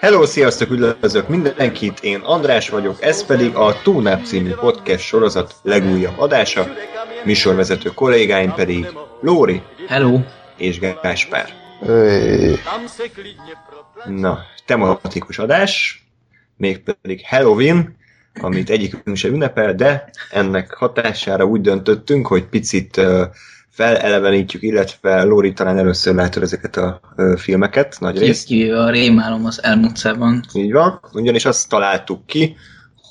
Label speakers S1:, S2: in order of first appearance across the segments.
S1: Hello, sziasztok, üdvözlök mindenkit, én András vagyok, ez pedig a Túnáp című podcast sorozat legújabb adása, műsorvezető kollégáim pedig Lóri
S2: Hello!
S1: és Gáspár.
S3: Se pro...
S1: Na, tematikus adás, mégpedig Halloween, amit egyikünk sem ünnepel, de ennek hatására úgy döntöttünk, hogy picit ö, felelevenítjük, illetve Lóri talán először látod ezeket a ö, filmeket, nagy részt.
S2: Kivéve a rémálom az elmúltszában.
S1: Így van, ugyanis azt találtuk ki,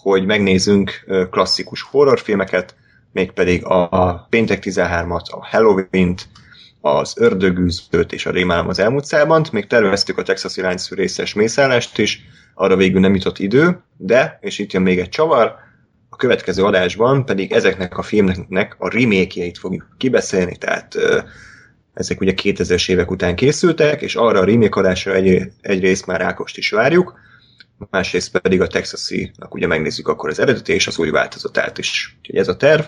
S1: hogy megnézzünk ö, klasszikus horrorfilmeket, mégpedig a, a Péntek 13-at, a Halloween-t, az Ördögűzőt és a Rémálom az elmúlt szálbant, még terveztük a Texasi lányszűrészes mészállást is, arra végül nem jutott idő, de, és itt jön még egy csavar, a következő adásban pedig ezeknek a filmeknek a remake fogjuk kibeszélni, tehát ezek ugye 2000-es évek után készültek, és arra a remake adásra egy, egyrészt már Ákost is várjuk, másrészt pedig a Texasi-nak ugye megnézzük akkor az eredeti és az új változatát is. Úgyhogy ez a terv.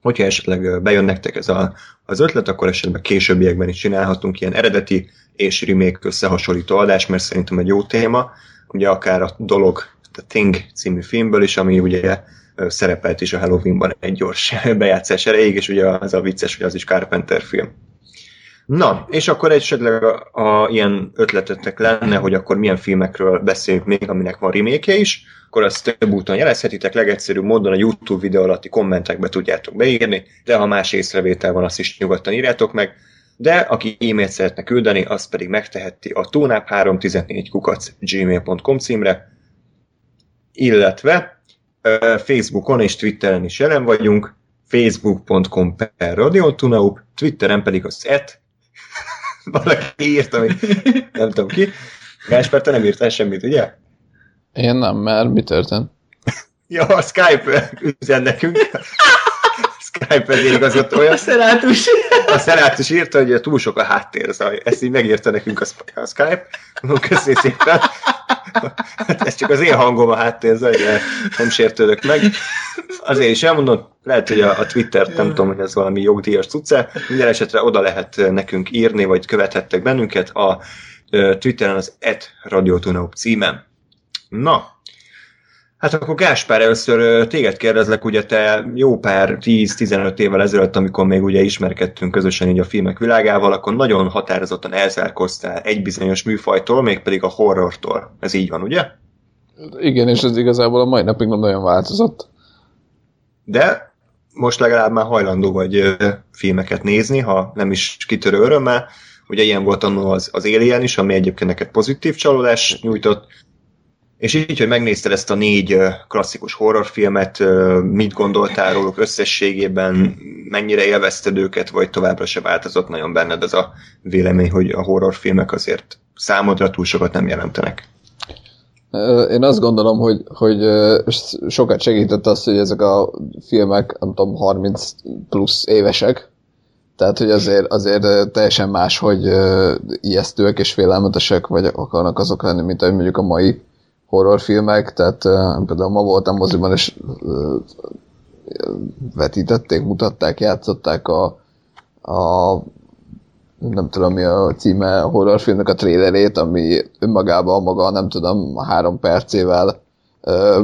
S1: Hogyha esetleg bejön nektek ez a, az ötlet, akkor esetleg későbbiekben is csinálhatunk ilyen eredeti és remake összehasonlító adást, mert szerintem egy jó téma. Ugye akár a dolog, a Thing című filmből is, ami ugye szerepelt is a Halloweenban egy gyors bejátszás erejéig, és ugye az a vicces, hogy az is Carpenter film. Na, és akkor esetleg a, a, ilyen ötletetek lenne, hogy akkor milyen filmekről beszéljünk még, aminek van remake is, akkor azt több úton jelezhetitek, legegyszerűbb módon a YouTube videó alatti kommentekbe tudjátok beírni, de ha más észrevétel van, azt is nyugodtan írjátok meg, de aki e-mailt szeretne küldeni, az pedig megteheti a tónáp314 kukac gmail.com címre, illetve Facebookon és Twitteren is jelen vagyunk, facebook.com per radiotunaup, Twitteren pedig az et, valaki írt, amit nem tudom ki. Gáspár, te nem írtál semmit, ugye?
S4: Én nem, mert mi történt?
S1: Ja, a Skype üzen nekünk. Skype vezérigazgatója.
S2: A szenátus.
S1: A szenátus írta, hogy túl sok a háttérzaj. Ezt így megírta nekünk a, Skype. Köszönjük szépen. Hát ez csak az én hangom a háttérzaj, de nem sértődök meg. Azért is elmondom, lehet, hogy a, a Twitter, nem tudom, hogy ez valami jogdíjas cucca, minden esetre oda lehet nekünk írni, vagy követhettek bennünket a Twitteren az et radiotunaup címen. Na, Hát akkor Gáspár, először téged kérdezlek, ugye te jó pár 10-15 évvel ezelőtt, amikor még ugye ismerkedtünk közösen így a filmek világával, akkor nagyon határozottan elzárkoztál egy bizonyos műfajtól, mégpedig a horrortól. Ez így van, ugye?
S4: Igen, és ez igazából a mai napig nem nagyon változott.
S1: De most legalább már hajlandó vagy filmeket nézni, ha nem is kitörő örömmel. Ugye ilyen volt annól az, az Alien is, ami egyébként neked pozitív csalódást nyújtott, és így, hogy megnézted ezt a négy klasszikus horrorfilmet, mit gondoltál róluk összességében, mennyire élvezted őket, vagy továbbra se változott nagyon benned ez a vélemény, hogy a horrorfilmek azért számodra túl sokat nem jelentenek.
S4: Én azt gondolom, hogy, hogy sokat segített az, hogy ezek a filmek, nem tudom, 30 plusz évesek. Tehát, hogy azért, azért teljesen más, hogy ijesztőek és félelmetesek vagy akarnak azok lenni, mint ahogy mondjuk a mai horrorfilmek. Tehát például ma voltam moziban, és vetítették, mutatták, játszották a, a nem tudom mi a címe a horrorfilmnek a trailerét, ami önmagában maga, nem tudom, három percével ö,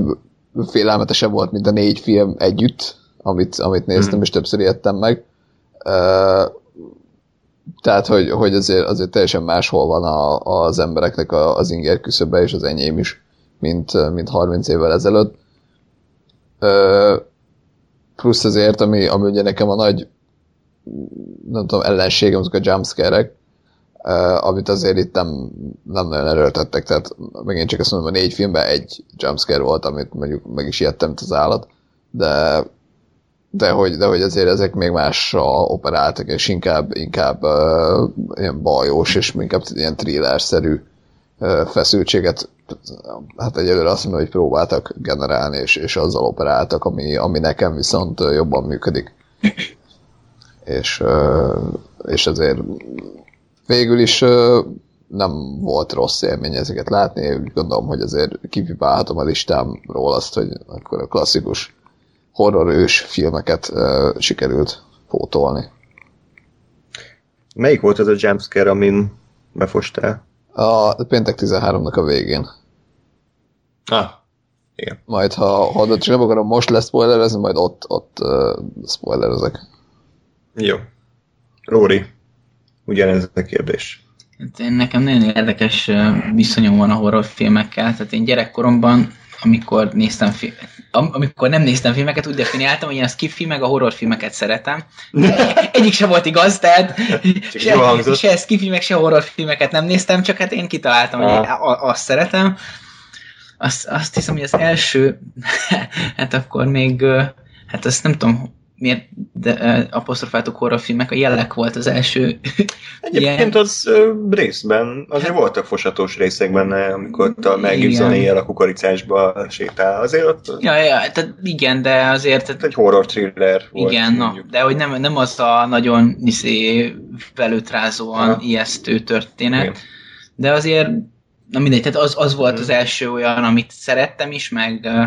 S4: félelmetesebb volt, mint a négy film együtt, amit, amit néztem,
S1: Mhm.
S4: és többször ijedtem meg. Ö, tehát, hogy, hogy azért, azért teljesen máshol van a, az embereknek a, az inger küszöbe, és az enyém is, mint, mint 30 évvel ezelőtt. Plusz azért, ami, ami ugye nekem a nagy nem tudom, ellenségem, azok a jumpscare-ek, amit azért itt nem, nem nagyon erőltettek, tehát megint csak azt mondom, a négy filmben egy jumpscare volt, amit mondjuk meg is ijedtem, az állat, de de hogy, de hogy azért ezek még másra operáltak, és inkább, inkább uh, ilyen bajós, és inkább ilyen thriller-szerű feszültséget, hát egyelőre azt mondom, hogy próbáltak generálni, és, és azzal operáltak, ami, ami nekem viszont jobban működik. és, és ezért végül is nem volt rossz élmény ezeket látni, úgy gondolom, hogy azért kipipálhatom a listámról azt, hogy akkor a klasszikus horror ős filmeket sikerült pótolni.
S1: Melyik volt az a jumpscare, amin befostál?
S4: A péntek 13-nak a végén.
S1: Ah, igen.
S4: Majd, ha, ha csak nem akarom most lesz spoilerezni, majd ott, ott uh, spoilerezek.
S1: Jó. Róri, ugyanez a kérdés.
S2: Hát én nekem nagyon érdekes viszonyom van a horrorfilmekkel. Tehát én gyerekkoromban, amikor néztem fi- am- amikor nem néztem filmeket, úgy definiáltam, hogy én a skiffi meg a horrorfilmeket szeretem. Egyik sem volt igaz, tehát se, se skiffi meg se horrorfilmeket nem néztem, csak hát én kitaláltam, hogy
S1: Ah.
S2: én a- azt szeretem. Azt, azt hiszem, hogy az első, hát akkor még, hát azt nem tudom, miért de, ö, apostrofáltuk horrorfilmek, a jellek volt az első
S1: Egyébként
S2: ilyen-
S1: az ö, részben, azért voltak fosatós részek benne, amikor a Mel éjjel a kukoricásba sétál. Azért ott
S2: Ja, ja, tehát igen, de azért tehát,
S1: egy horror thriller volt.
S2: igen, na, de hogy nem, nem az a nagyon izé, velőtrázóan
S1: Aha.
S2: ijesztő történet,
S1: Igen.
S2: de azért, na mindegy, tehát az, az volt
S1: Mhm.
S2: az első olyan, amit szerettem is, meg, ö,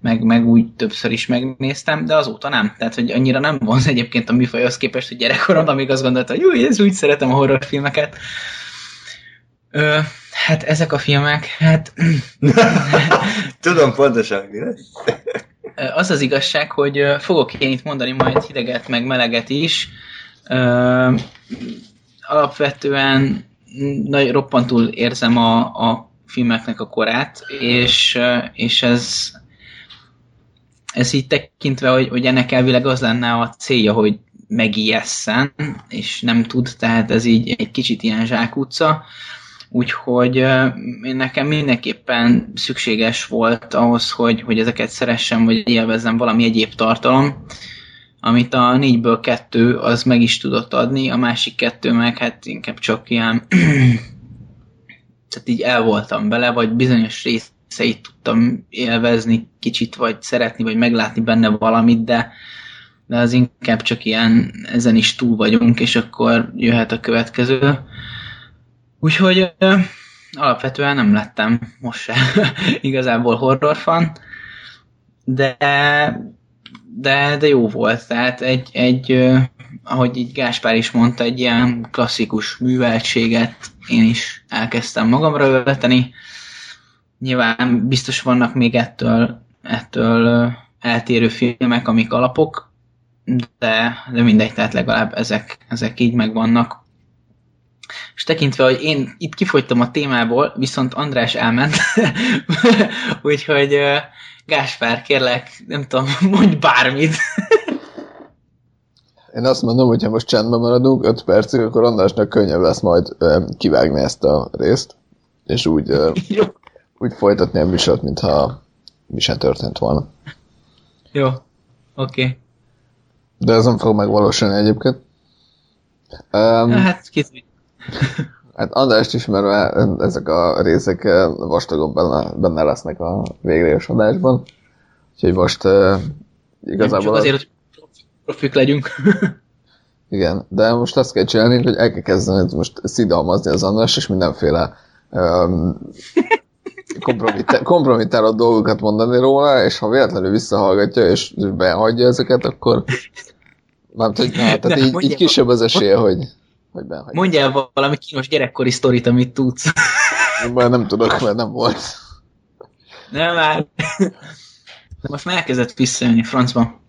S2: meg, meg úgy többször is megnéztem, de azóta nem. Tehát, hogy annyira nem vonz egyébként a műfajhoz képest, hogy gyerekkoromban még azt gondoltam, hogy jó, ez úgy szeretem a horrorfilmeket. Ö, hát ezek a filmek, hát
S1: Tudom pontosan, mi lesz.
S2: Az az igazság, hogy fogok én itt mondani majd hideget, meg meleget is. Ö, Alapvetően nagy roppantul érzem a, a filmeknek a korát, és, és ez, ez így tekintve, hogy, hogy ennek elvileg az lenne a célja, hogy megijesszen, és nem tud, tehát ez így egy kicsit ilyen zsákutca. Úgyhogy én nekem mindenképpen szükséges volt ahhoz, hogy, hogy ezeket szeressem, vagy élvezzem valami egyéb tartalom, amit a négyből kettő az meg is tudott adni, a másik kettő meg hát inkább csak ilyen tehát így el voltam vele, vagy bizonyos részeit tudtam élvezni kicsit, vagy szeretni, vagy meglátni benne valamit, de, de az inkább csak ilyen, ezen is túl vagyunk, és akkor jöhet a következő. Úgyhogy alapvetően nem lettem most se igazából horrorfan, de, de, de jó volt. Tehát egy, egy ahogy így Gáspár is mondta, egy ilyen klasszikus műveltséget én is elkezdtem magamra ölteni. Nyilván biztos vannak még ettől, ettől eltérő filmek, amik alapok, de, de mindegy, tehát legalább ezek, ezek így megvannak. És tekintve, hogy én itt kifogytam a témából, viszont András elment, úgyhogy Gáspár, kérlek, nem tudom, mondj bármit.
S4: Én azt mondom, hogy ha most csendben maradunk 5 percig, akkor Andrásnak könnyebb lesz majd kivágni ezt a részt, és úgy. úgy folytatni a műsort, mintha mi sem történt volna.
S2: Jó, oké. Okay.
S4: De ez nem fog megvalósulni egyébként. Um,
S2: Hát, kit
S4: hát Andrást ismerve ezek a részek ö, vastagon benne, benne lesznek a végleges adásban. Úgyhogy most uh,
S2: Nem csak
S4: igazából...
S2: azért, hogy profik legyünk.
S4: Igen, de most azt kell csinálni, hogy el kell kezdeni most szidalmazni az András, és mindenféle um, kompromittál, kompromittáló dolgokat mondani róla, és ha véletlenül visszahallgatja, és, behagyja ezeket, akkor nem hogy, na, tehát
S2: De
S4: így, így kisebb az esélye, hogy, hogy behagyja.
S2: Mondjál valami kínos gyerekkori sztorit, amit tudsz.
S4: Mert nem tudok, mert nem volt.
S2: Nem már. De most már elkezdett visszajönni francba.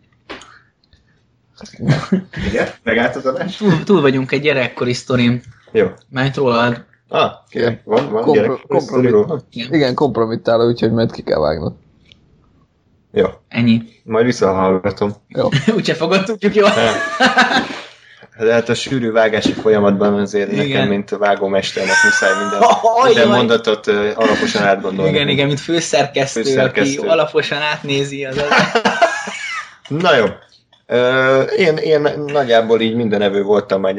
S1: Igen? Megállt az adás?
S2: Túl, túl vagyunk egy gyerekkori sztorim.
S1: Jó.
S2: Már rólad.
S1: Ah, kérlek, van, van
S4: Kompro-
S1: gyerek?
S4: kompromit-
S1: sztoriról?
S2: Igen.
S4: Igen, kompromittáló, úgyhogy majd ki kell vágnod.
S1: Jó.
S2: Ennyi.
S1: Majd visszahallgatom.
S4: Jó.
S2: Úgyse fogod tudjuk jól.
S1: De hát a sűrű vágási folyamatban azért
S2: Igen.
S1: nekem, mint vágómesternek muszáj minden, minden mondatot ö, alaposan átgondolni.
S2: Igen, igen, mint főszerkesztő,
S1: Főszerkesztő.
S2: aki alaposan átnézi az.
S1: Na jó. Én, én nagyjából így minden evő voltam már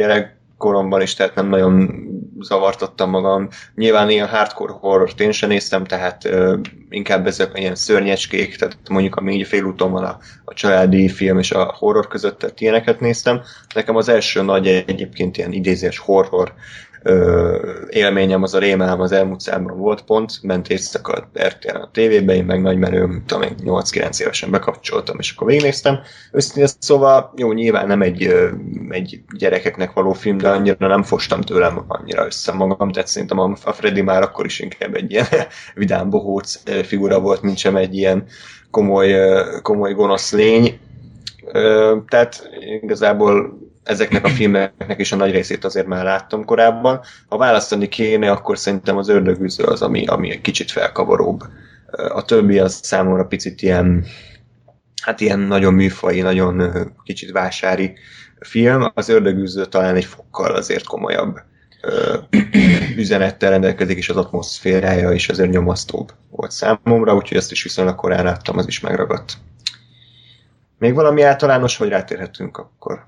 S1: gyerekkoromban is, tehát nem nagyon zavartattam magam. Nyilván ilyen hardcore horror én sem néztem, tehát ö, inkább ezek ilyen szörnyecskék, tehát mondjuk ami így félúton van a, a családi film és a horror között, tehát ilyeneket néztem. Nekem az első nagy egyébként ilyen idézés horror élményem, az a rémálom az elmúlt számban volt pont, ment éjszaka RTL a tévébe, én meg nagymerő, tudom én, 8-9 évesen bekapcsoltam, és akkor végignéztem. Őszintén szóval, jó, nyilván nem egy, egy gyerekeknek való film, de annyira nem fostam tőlem annyira össze magam, tehát szerintem a Freddy már akkor is inkább egy ilyen vidám bohóc figura volt, mint sem egy ilyen komoly, komoly gonosz lény. Tehát igazából ezeknek a filmeknek is a nagy részét azért már láttam korábban. Ha választani kéne, akkor szerintem az ördögűző az, ami, ami egy kicsit felkavaróbb. A többi az számomra picit ilyen, hát ilyen nagyon műfai, nagyon kicsit vásári film. Az ördögűző talán egy fokkal azért komolyabb üzenettel rendelkezik, és az atmoszférája is azért nyomasztóbb volt számomra, úgyhogy ezt is viszonylag korán láttam, az is megragadt. Még valami általános, vagy rátérhetünk akkor?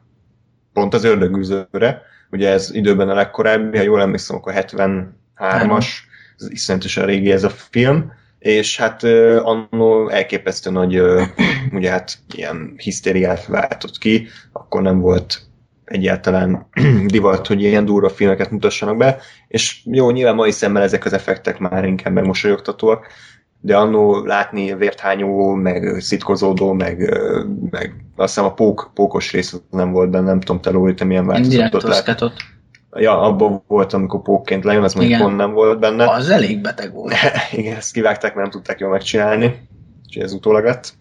S1: Pont az ördögűzőre, ugye ez időben a legkorábbi, ha jól emlékszem, akkor 73-as, ez iszonyatosan régi ez a film, és hát annó elképesztő nagy, ugye hát ilyen hisztériát váltott ki, akkor nem volt egyáltalán divat, hogy ilyen durva filmeket mutassanak be, és jó, nyilván mai szemmel ezek az effektek már inkább megmosolyogtatóak, de annó látni vérthányó, meg szitkozódó, meg, meg azt hiszem a pók, pókos rész nem volt benne, nem tudom, te Lóri, te milyen változatot
S2: lát.
S1: Ja, abban volt, amikor pókként lejön, az mondjuk pont nem volt benne.
S2: Az elég beteg volt.
S1: Igen, ezt kivágták, mert nem tudták jól megcsinálni, úgyhogy ez utólag lett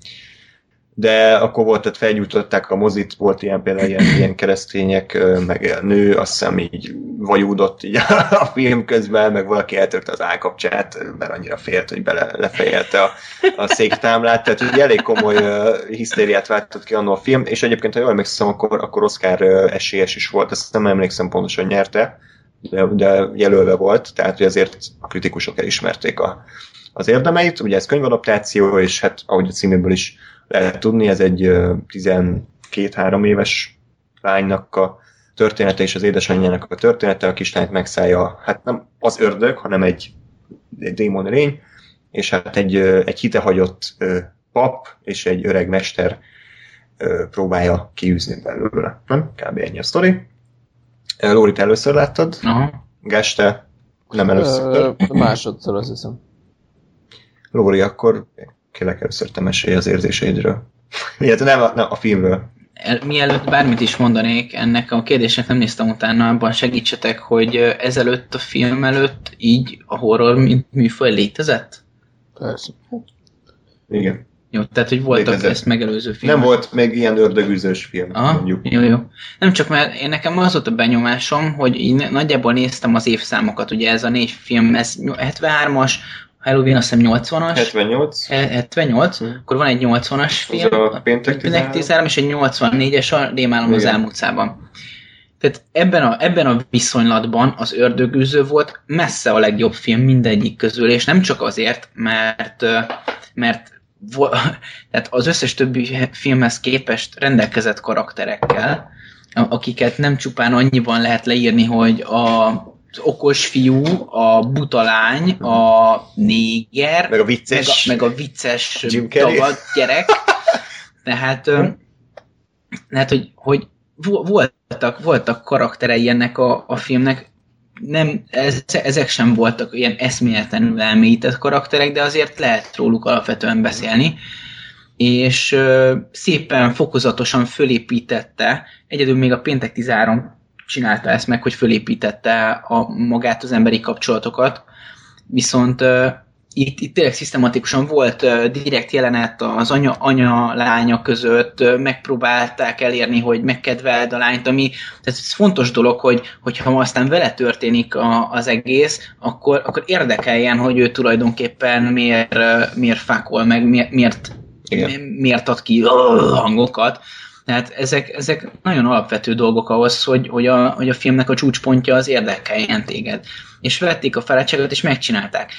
S1: de akkor volt, tehát felgyújtották a mozit, volt ilyen például ilyen, ilyen keresztények, meg nő, azt hiszem így vajúdott így a film közben, meg valaki eltörte az állkapcsát, mert annyira félt, hogy bele lefejelte a, a széktámlát, tehát ugye elég komoly uh, hisztériát váltott ki annól a film, és egyébként, ha jól emlékszem, akkor, akkor Oscar uh, esélyes is volt, ezt nem emlékszem pontosan nyerte, de, de jelölve volt, tehát hogy azért a kritikusok elismerték a, az érdemeit, ugye ez könyvadaptáció, és hát ahogy a címéből is lehet tudni, ez egy 12-3 éves lánynak a története és az édesanyjának a története, a kislányt megszállja, hát nem az ördög, hanem egy, egy démon lény, és hát egy, egy hitehagyott pap és egy öreg mester próbálja kiűzni belőle. Nem? Kb. ennyi a sztori. Lórit először láttad?
S2: Aha.
S1: Geste nem először.
S4: másodszor azt hiszem.
S1: Lóri, akkor kérlek először te mesélj az érzéseidről. Illetve nem a, nem a filmről.
S2: El, mielőtt bármit is mondanék, ennek a kérdésnek nem néztem utána, abban segítsetek, hogy ezelőtt a film előtt így a horror műfaj létezett?
S4: Persze.
S1: Igen.
S2: Jó, tehát, hogy voltak Létezett. ezt megelőző filmek.
S1: Nem volt még ilyen ördögűzős film,
S2: Aha, mondjuk. Jó, jó. Nem csak, mert én nekem az volt a benyomásom, hogy így nagyjából néztem az évszámokat, ugye ez a négy film, ez 73-as, Halloween azt hiszem 80-as.
S1: 78.
S2: 78, hmm. akkor van egy 80-as film.
S1: Az a péntek
S2: 13. és egy 84-es a Rémálom az elmúltszában. Tehát ebben a, ebben a viszonylatban az ördögűző volt messze a legjobb film mindegyik közül, és nem csak azért, mert, mert tehát az összes többi filmhez képest rendelkezett karakterekkel, akiket nem csupán annyiban lehet leírni, hogy a okos fiú, a buta lány, a néger,
S1: meg a vicces,
S2: meg a, meg a vicces tagad gyerek. Tehát, tehát hogy, hogy voltak, voltak karakterei ennek a, a filmnek, nem, ez, ezek sem voltak ilyen eszméletlenül elmélyített karakterek, de azért lehet róluk alapvetően beszélni. És szépen fokozatosan fölépítette, egyedül még a Péntek 13 csinálta ezt meg, hogy fölépítette a, magát az emberi kapcsolatokat, viszont uh, itt, itt tényleg szisztematikusan volt uh, direkt jelenet az anya, anya lánya között, uh, megpróbálták elérni, hogy megkedveld a lányt, ami tehát ez fontos dolog, hogy, hogyha aztán vele történik a, az egész, akkor, akkor érdekeljen, hogy ő tulajdonképpen miért, uh, miért fákol meg, miért, miért, miért ad ki hangokat. Tehát ezek, ezek nagyon alapvető dolgok ahhoz, hogy, hogy, a, hogy a filmnek a csúcspontja az érdekeljen téged. És vették a felettséget, és megcsinálták.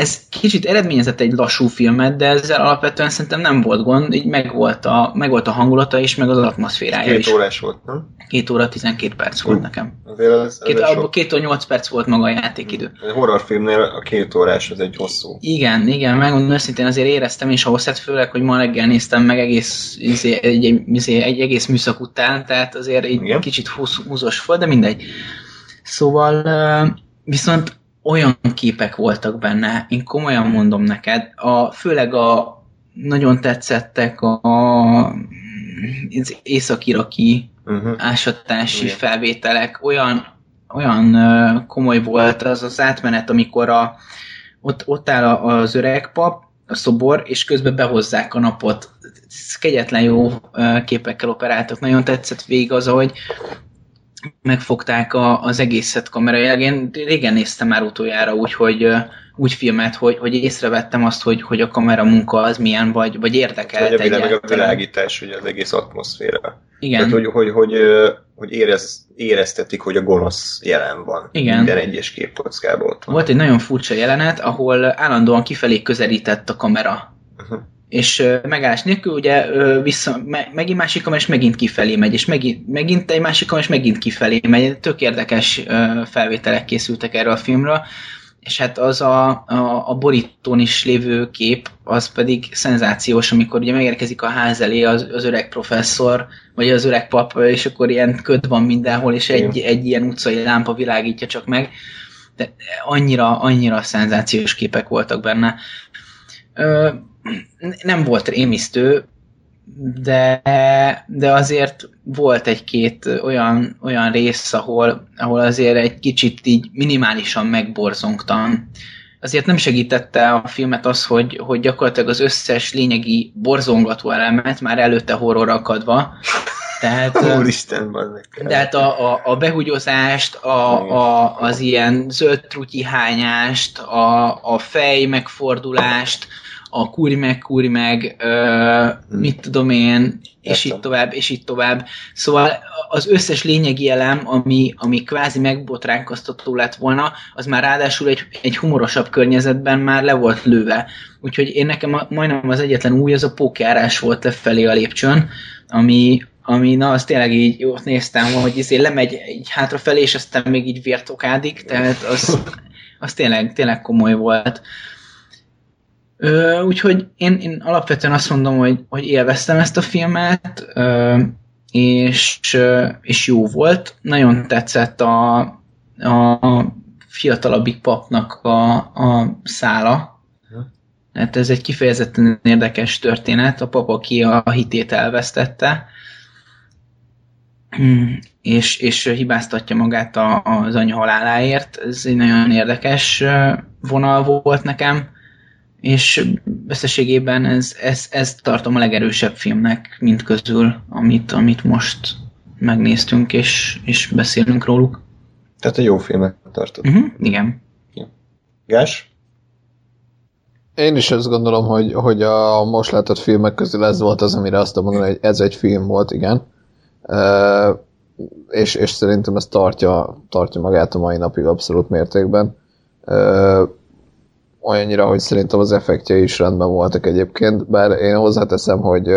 S2: Ez kicsit eredményezett egy lassú filmet, de ezzel alapvetően szerintem nem volt gond, így megvolt a, megvolt a hangulata is, meg az atmoszférája
S1: Két
S2: is.
S1: órás volt, nem?
S2: Két óra 12 perc volt nekem.
S1: Azért ez, ez
S2: Két,
S1: sok.
S2: két óra 8 perc volt maga a játékidő.
S1: Egy horrorfilmnél a két órás az egy hosszú.
S2: Igen, igen, megmondom őszintén azért éreztem is a hosszát, főleg, hogy ma reggel néztem meg egész, izé, egy, egy, izé, egy egész műszak után, tehát azért egy
S1: Igen.
S2: kicsit húz, húzos volt, de mindegy. Szóval viszont olyan képek voltak benne, én komolyan mondom neked, a, főleg a nagyon tetszettek a, az észak-iraki
S1: Uh-huh.
S2: ásatási
S1: Igen.
S2: felvételek, olyan, olyan komoly volt az az átmenet, amikor a, ott, ott áll az öreg pap, a szobor, és közben behozzák a napot. Ez kegyetlen jó képekkel operáltak. Nagyon tetszett végig az, ahogy megfogták a, az egészet kamerailag. Én régen néztem már utoljára úgy, hogy úgy filmet, hogy, hogy észrevettem azt, hogy, hogy a kamera munka az milyen, vagy, vagy érdekelt
S1: a, világ, meg a
S2: egyáltalán.
S1: világítás, ugye az egész atmoszféra.
S2: Igen.
S1: Tehát, hogy, hogy, hogy, hogy érez, éreztetik, hogy a gonosz jelen van.
S2: Igen.
S1: Minden egyes képkockában ott van.
S2: Volt egy nagyon furcsa jelenet, ahol állandóan kifelé közelített a kamera. És megállás nélkül ugye vissza, me, megint másik kamera, és megint kifelé megy, és megint, megint egy másik kamera, és megint kifelé megy. Tök érdekes felvételek készültek erről a filmről, és hát az a, a, a borítón is lévő kép, az pedig szenzációs, amikor ugye megérkezik a ház elé az, az öreg professzor, vagy az öreg pap, és akkor ilyen köd van mindenhol, és egy, egy ilyen utcai lámpa világítja csak meg. De annyira, annyira szenzációs képek voltak benne. Ö, nem volt rémisztő, de, de azért volt egy-két olyan, olyan rész, ahol, ahol azért egy kicsit így minimálisan megborzongtam. Azért nem segítette a filmet az, hogy, hogy gyakorlatilag az összes lényegi borzongató elemet már előtte horrorra akadva. Tehát,
S1: Úristen, bazdmeg.
S2: de hát a, a, a behugyozást, a, a, az ilyen zöld trutyi hányást, a, a fej megfordulást, a kúri meg, kúri meg, ö, mit tudom én, és
S1: Értem.
S2: így tovább, és így tovább. Szóval az összes lényegi elem, ami, ami kvázi megbotránkoztató lett volna, az már ráadásul egy, egy humorosabb környezetben már le volt lőve. Úgyhogy én nekem a, majdnem az egyetlen új, az a pókjárás volt lefelé a lépcsőn, ami, ami na, az tényleg így ott néztem, hogy izé lemegy így hátrafelé, és aztán még így vértokádik, tehát az, az tényleg, tényleg komoly volt. Ö, úgyhogy én, én alapvetően azt mondom, hogy, hogy élveztem ezt a filmet, ö, és, ö, és jó volt. Nagyon tetszett a, a fiatalabbik papnak a, a szála. Hát ez egy kifejezetten érdekes történet. A pap, aki a hitét elvesztette, és, és hibáztatja magát a, az anya haláláért. Ez egy nagyon érdekes vonal volt nekem, és összességében ez, ez, ez tartom a legerősebb filmnek mint közül, amit, amit most megnéztünk, és, és beszélünk róluk.
S1: Tehát egy jó filmet tartott.
S2: Uh-huh, igen.
S1: Gás?
S4: Én is azt gondolom, hogy, hogy a most látott filmek közül ez volt az, amire azt mondani, hogy ez egy film volt, igen. Uh, és, és szerintem ez tartja, tartja magát a mai napig abszolút mértékben. Uh, olyannyira, hogy szerintem az effektje is rendben voltak egyébként, bár én hozzáteszem, hogy,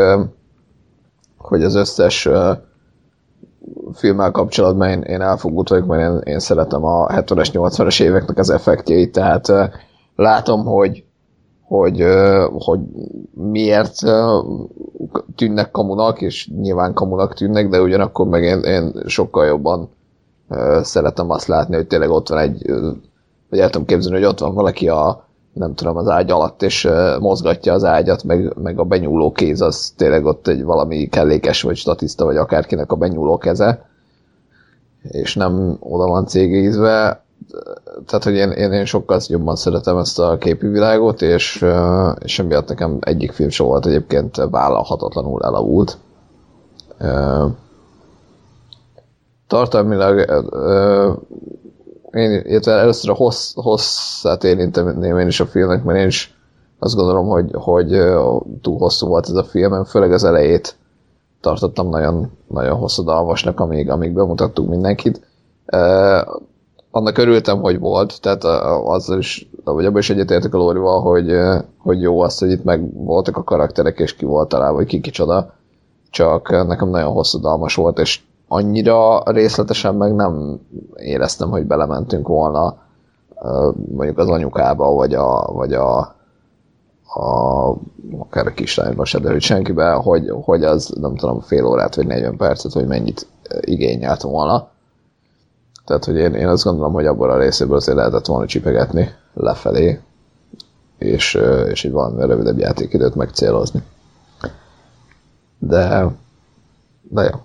S4: hogy az összes filmmel kapcsolatban én, én elfogult vagyok, mert én, én szeretem a 70-es, 80-es éveknek az effektjeit, tehát látom, hogy hogy, hogy miért tűnnek kamunak, és nyilván kamunak tűnnek, de ugyanakkor meg én, én sokkal jobban szeretem azt látni, hogy tényleg ott van egy, vagy el tudom képzelni, hogy ott van valaki a nem tudom, az ágy alatt, és mozgatja az ágyat, meg, meg a benyúló kéz, az tényleg ott egy valami kellékes, vagy statiszta, vagy akárkinek a benyúló keze, és nem oda van cégézve, tehát, hogy én, én, én sokkal jobban szeretem ezt a képi világot, és, uh, és emiatt nekem egyik film sem volt egyébként vállalhatatlanul elavult. Uh, tartalmilag én, illetve először a hossz, hosszát érinteném én is a filmnek, mert én is azt gondolom, hogy, hogy túl hosszú volt ez a film, főleg az elejét tartottam nagyon, nagyon hosszadalmasnak, amíg, amíg bemutattuk mindenkit. Uh, annak örültem, hogy volt, tehát a- azzal is vagy abban is egyetértek a Lórival, hogy, hogy jó az, hogy itt meg voltak a karakterek, és ki volt találva, hogy ki kicsoda, csak nekem nagyon hosszadalmas volt, és annyira részletesen meg nem éreztem, hogy belementünk volna mondjuk az anyukába, vagy a, vagy a, a akár a kislányba se, de hogy senkibe, hogy, hogy az nem tudom, fél órát vagy 40 percet, hogy mennyit igényelt volna. Tehát, hogy én, én azt gondolom, hogy abból a részéből azért lehetett volna csipegetni lefelé, és, és egy valami rövidebb játékidőt megcélozni. De, de jó.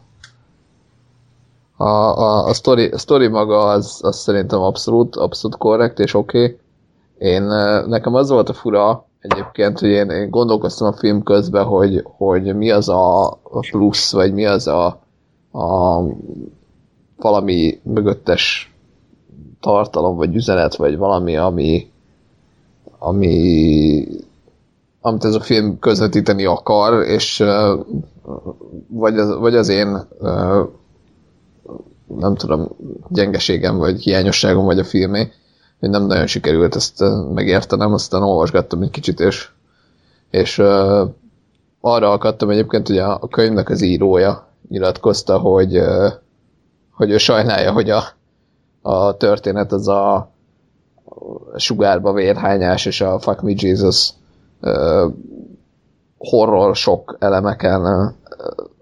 S4: A, a, a, story, a story maga az, az szerintem abszolút, abszolút korrekt és oké. Okay. Én, nekem az volt a fura egyébként, hogy én, én gondolkoztam a film közben, hogy, hogy mi az a plusz, vagy mi az a, a valami mögöttes tartalom, vagy üzenet, vagy valami, ami, ami amit ez a film közvetíteni akar, és vagy az, vagy az én nem tudom, gyengeségem, vagy hiányosságom, vagy a filmé, hogy nem nagyon sikerült ezt megértenem, aztán olvasgattam egy kicsit, és, és uh, arra akadtam egyébként, hogy a, a könyvnek az írója nyilatkozta, hogy, uh, hogy ő sajnálja, hogy a, a történet az a sugárba vérhányás és a Fuck Me Jesus uh, horror sok elemeken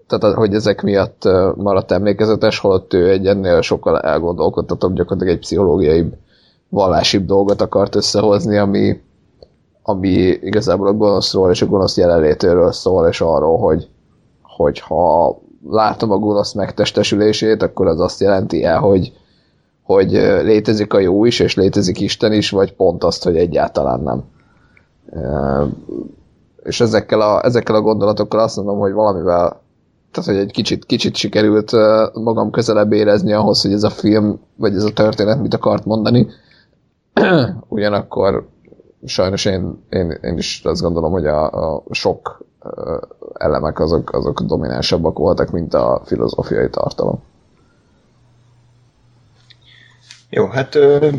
S4: tehát hogy ezek miatt maradt emlékezetes, holott ő egy ennél sokkal elgondolkodtatóbb, gyakorlatilag egy pszichológiai vallásibb dolgot akart összehozni, ami, ami igazából a gonoszról és a gonosz jelenlétéről szól, és arról, hogy, hogy ha látom a gonosz megtestesülését, akkor az azt jelenti el, hogy, hogy létezik a jó is, és létezik Isten is, vagy pont azt, hogy egyáltalán nem. És ezekkel a, ezekkel a gondolatokkal azt mondom, hogy valamivel tehát, hogy egy kicsit, kicsit sikerült magam közelebb érezni ahhoz, hogy ez a film, vagy ez a történet mit akart mondani. Ugyanakkor sajnos én, én, én is azt gondolom, hogy a, a sok elemek azok, azok dominánsabbak voltak, mint a filozófiai tartalom.
S1: Jó, hát ö,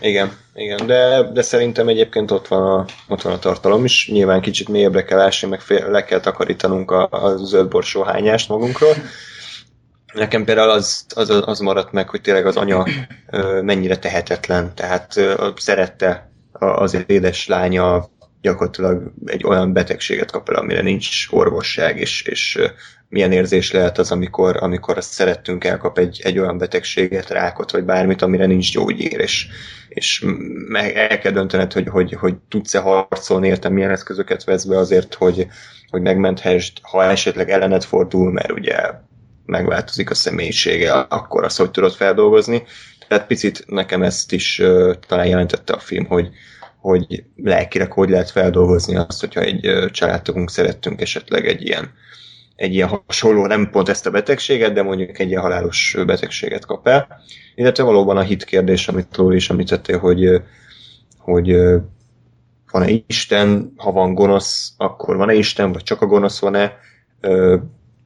S1: igen, igen, de, de szerintem egyébként ott van, a, ott van a tartalom is. Nyilván kicsit mélyebbre kell ásni, meg fél, le kell takarítanunk a, a zöld borsó hányást magunkról. Nekem például az, az, az maradt meg, hogy tényleg az anya ö, mennyire tehetetlen, tehát ö, szerette az édes lánya gyakorlatilag egy olyan betegséget kap el, amire nincs orvosság, és, és milyen érzés lehet az, amikor, amikor azt szerettünk elkap egy, egy olyan betegséget, rákot, vagy bármit, amire nincs gyógyír, és, és meg el kell döntened, hogy, hogy, hogy tudsz-e harcolni, értem, milyen eszközöket vesz be azért, hogy, hogy megmenthessd, ha esetleg ellened fordul, mert ugye megváltozik a személyisége, akkor azt hogy tudod feldolgozni. Tehát picit nekem ezt is uh, talán jelentette a film, hogy, hogy lelkileg hogy lehet feldolgozni azt, hogyha egy családtagunk szerettünk esetleg egy ilyen, egy ilyen hasonló, nem pont ezt a betegséget, de mondjuk egy ilyen halálos betegséget kap el. Illetve valóban a hit kérdés, amit Lóri is említettél, hogy, hogy van-e Isten, ha van gonosz, akkor van-e Isten, vagy csak a gonosz van-e.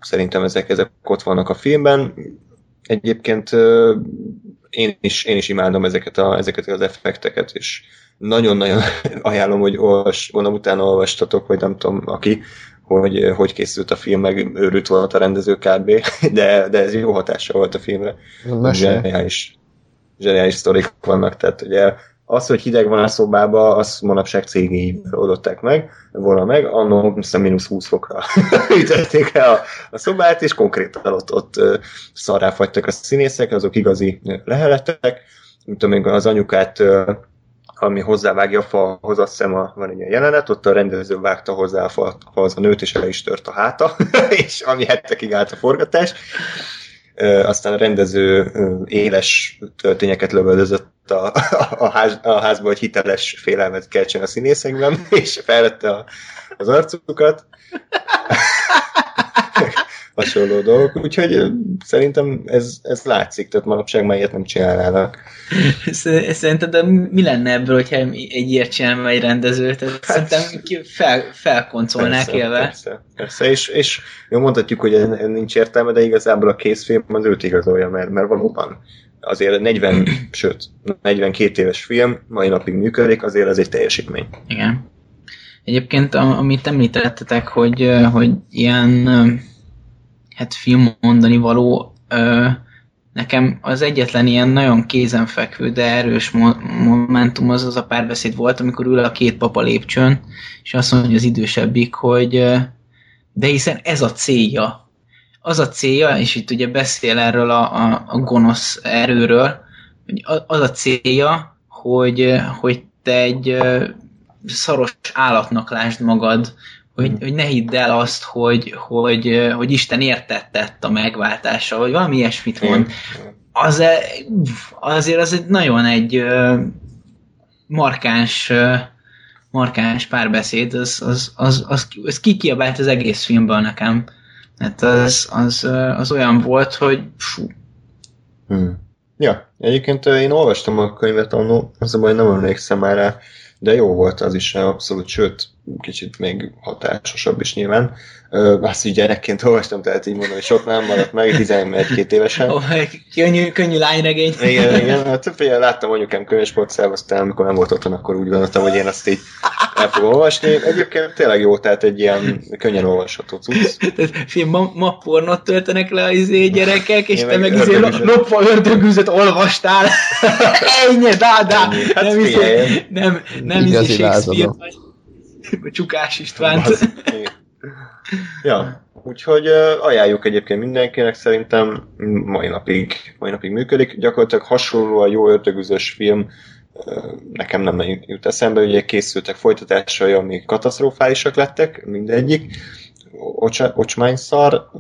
S1: Szerintem ezek, ezek ott vannak a filmben. Egyébként én is, én is imádom ezeket, a, ezeket az effekteket, és nagyon-nagyon ajánlom, hogy olvas, gondolom utána olvastatok, vagy nem tudom, aki, hogy hogy készült a film, meg őrült volt a rendező kb. De, de ez jó hatása volt a filmre. Zseniális, zseniális sztorik vannak, tehát ugye az, hogy hideg van a szobába, azt manapság cégéi oldották meg, volna meg, annó hiszem mínusz 20 fokra ütötték el a, a szobát, és konkrétan ott, ott szarrá fagytak a színészek, azok igazi lehelettek, mint amíg az anyukát ami hozzávágja a falhoz, azt hiszem a, van egy ilyen jelenet, ott a rendező vágta hozzá a falhoz a nőt, és el is tört a háta, és ami hetekig állt a forgatás. Aztán a rendező éles töltényeket lövöldözött a, a, ház, a házba, hogy hiteles félelmet keltsen a színészekben, és felvette a, az arcukat hasonló dolgok, úgyhogy szerintem ez, ez látszik, tehát manapság már ilyet nem csinálnának.
S2: Szerinted de mi lenne ebből, hogyha egy ilyet csinálna egy rendező? Tehát hát, szerintem fel, felkoncolnák persze, élve.
S1: Persze, persze, és, és jó mondhatjuk, hogy nincs értelme, de igazából a készfilm az őt igazolja, mert, mert valóban azért 40, sőt, 42 éves film, mai napig működik, azért az egy teljesítmény.
S2: Igen. Egyébként, amit említettetek, hogy, hogy ilyen hát film mondani való, nekem az egyetlen ilyen nagyon kézenfekvő, de erős momentum az az a párbeszéd volt, amikor ül a két papa lépcsőn, és azt mondja az idősebbik, hogy de hiszen ez a célja. Az a célja, és itt ugye beszél erről a, a, a gonosz erőről, hogy az a célja, hogy, hogy te egy szaros állatnak lásd magad, hogy, hogy ne hidd el azt, hogy, hogy, hogy Isten értettett a megváltása, vagy valami ilyesmit mond. Az, e, azért az egy nagyon egy markáns markáns párbeszéd, az, az, az, az, az kikiabált az egész filmből nekem. Hát az, az, az olyan volt, hogy fú.
S1: Hmm. Ja, egyébként én olvastam a könyvet annó, az a baj, nem emlékszem már rá, de jó volt az is, abszolút, sőt, kicsit még hatásosabb is nyilván. Azt így gyerekként olvastam, tehát így mondom, hogy sok nem maradt meg, 11-2 évesen.
S2: Oh, könnyű, könnyű lányregény.
S1: Igen, igen, hát többféle láttam anyukám könyvespolcába, aztán amikor nem volt otthon, akkor úgy gondoltam, hogy én azt így el fogom olvasni. Egyébként tényleg jó, tehát egy ilyen könnyen olvasható cucc.
S2: Film, ma, ma pornot töltenek le az izé gyerekek, és én te meg izé lopva ördögűzet olvastál. Ennyi, dá, dá. Hát nem, izé, nem, nem, nem izé Shakespeare, vagy Csukás Istvánt.
S1: Ja, úgyhogy ajánljuk egyébként mindenkinek, szerintem mai napig, mai napig működik. Gyakorlatilag hasonló a jó ördögüzös film, nekem nem jut eszembe, ugye készültek folytatásai, amik katasztrofálisak lettek, mindegyik. Ocsmányszar,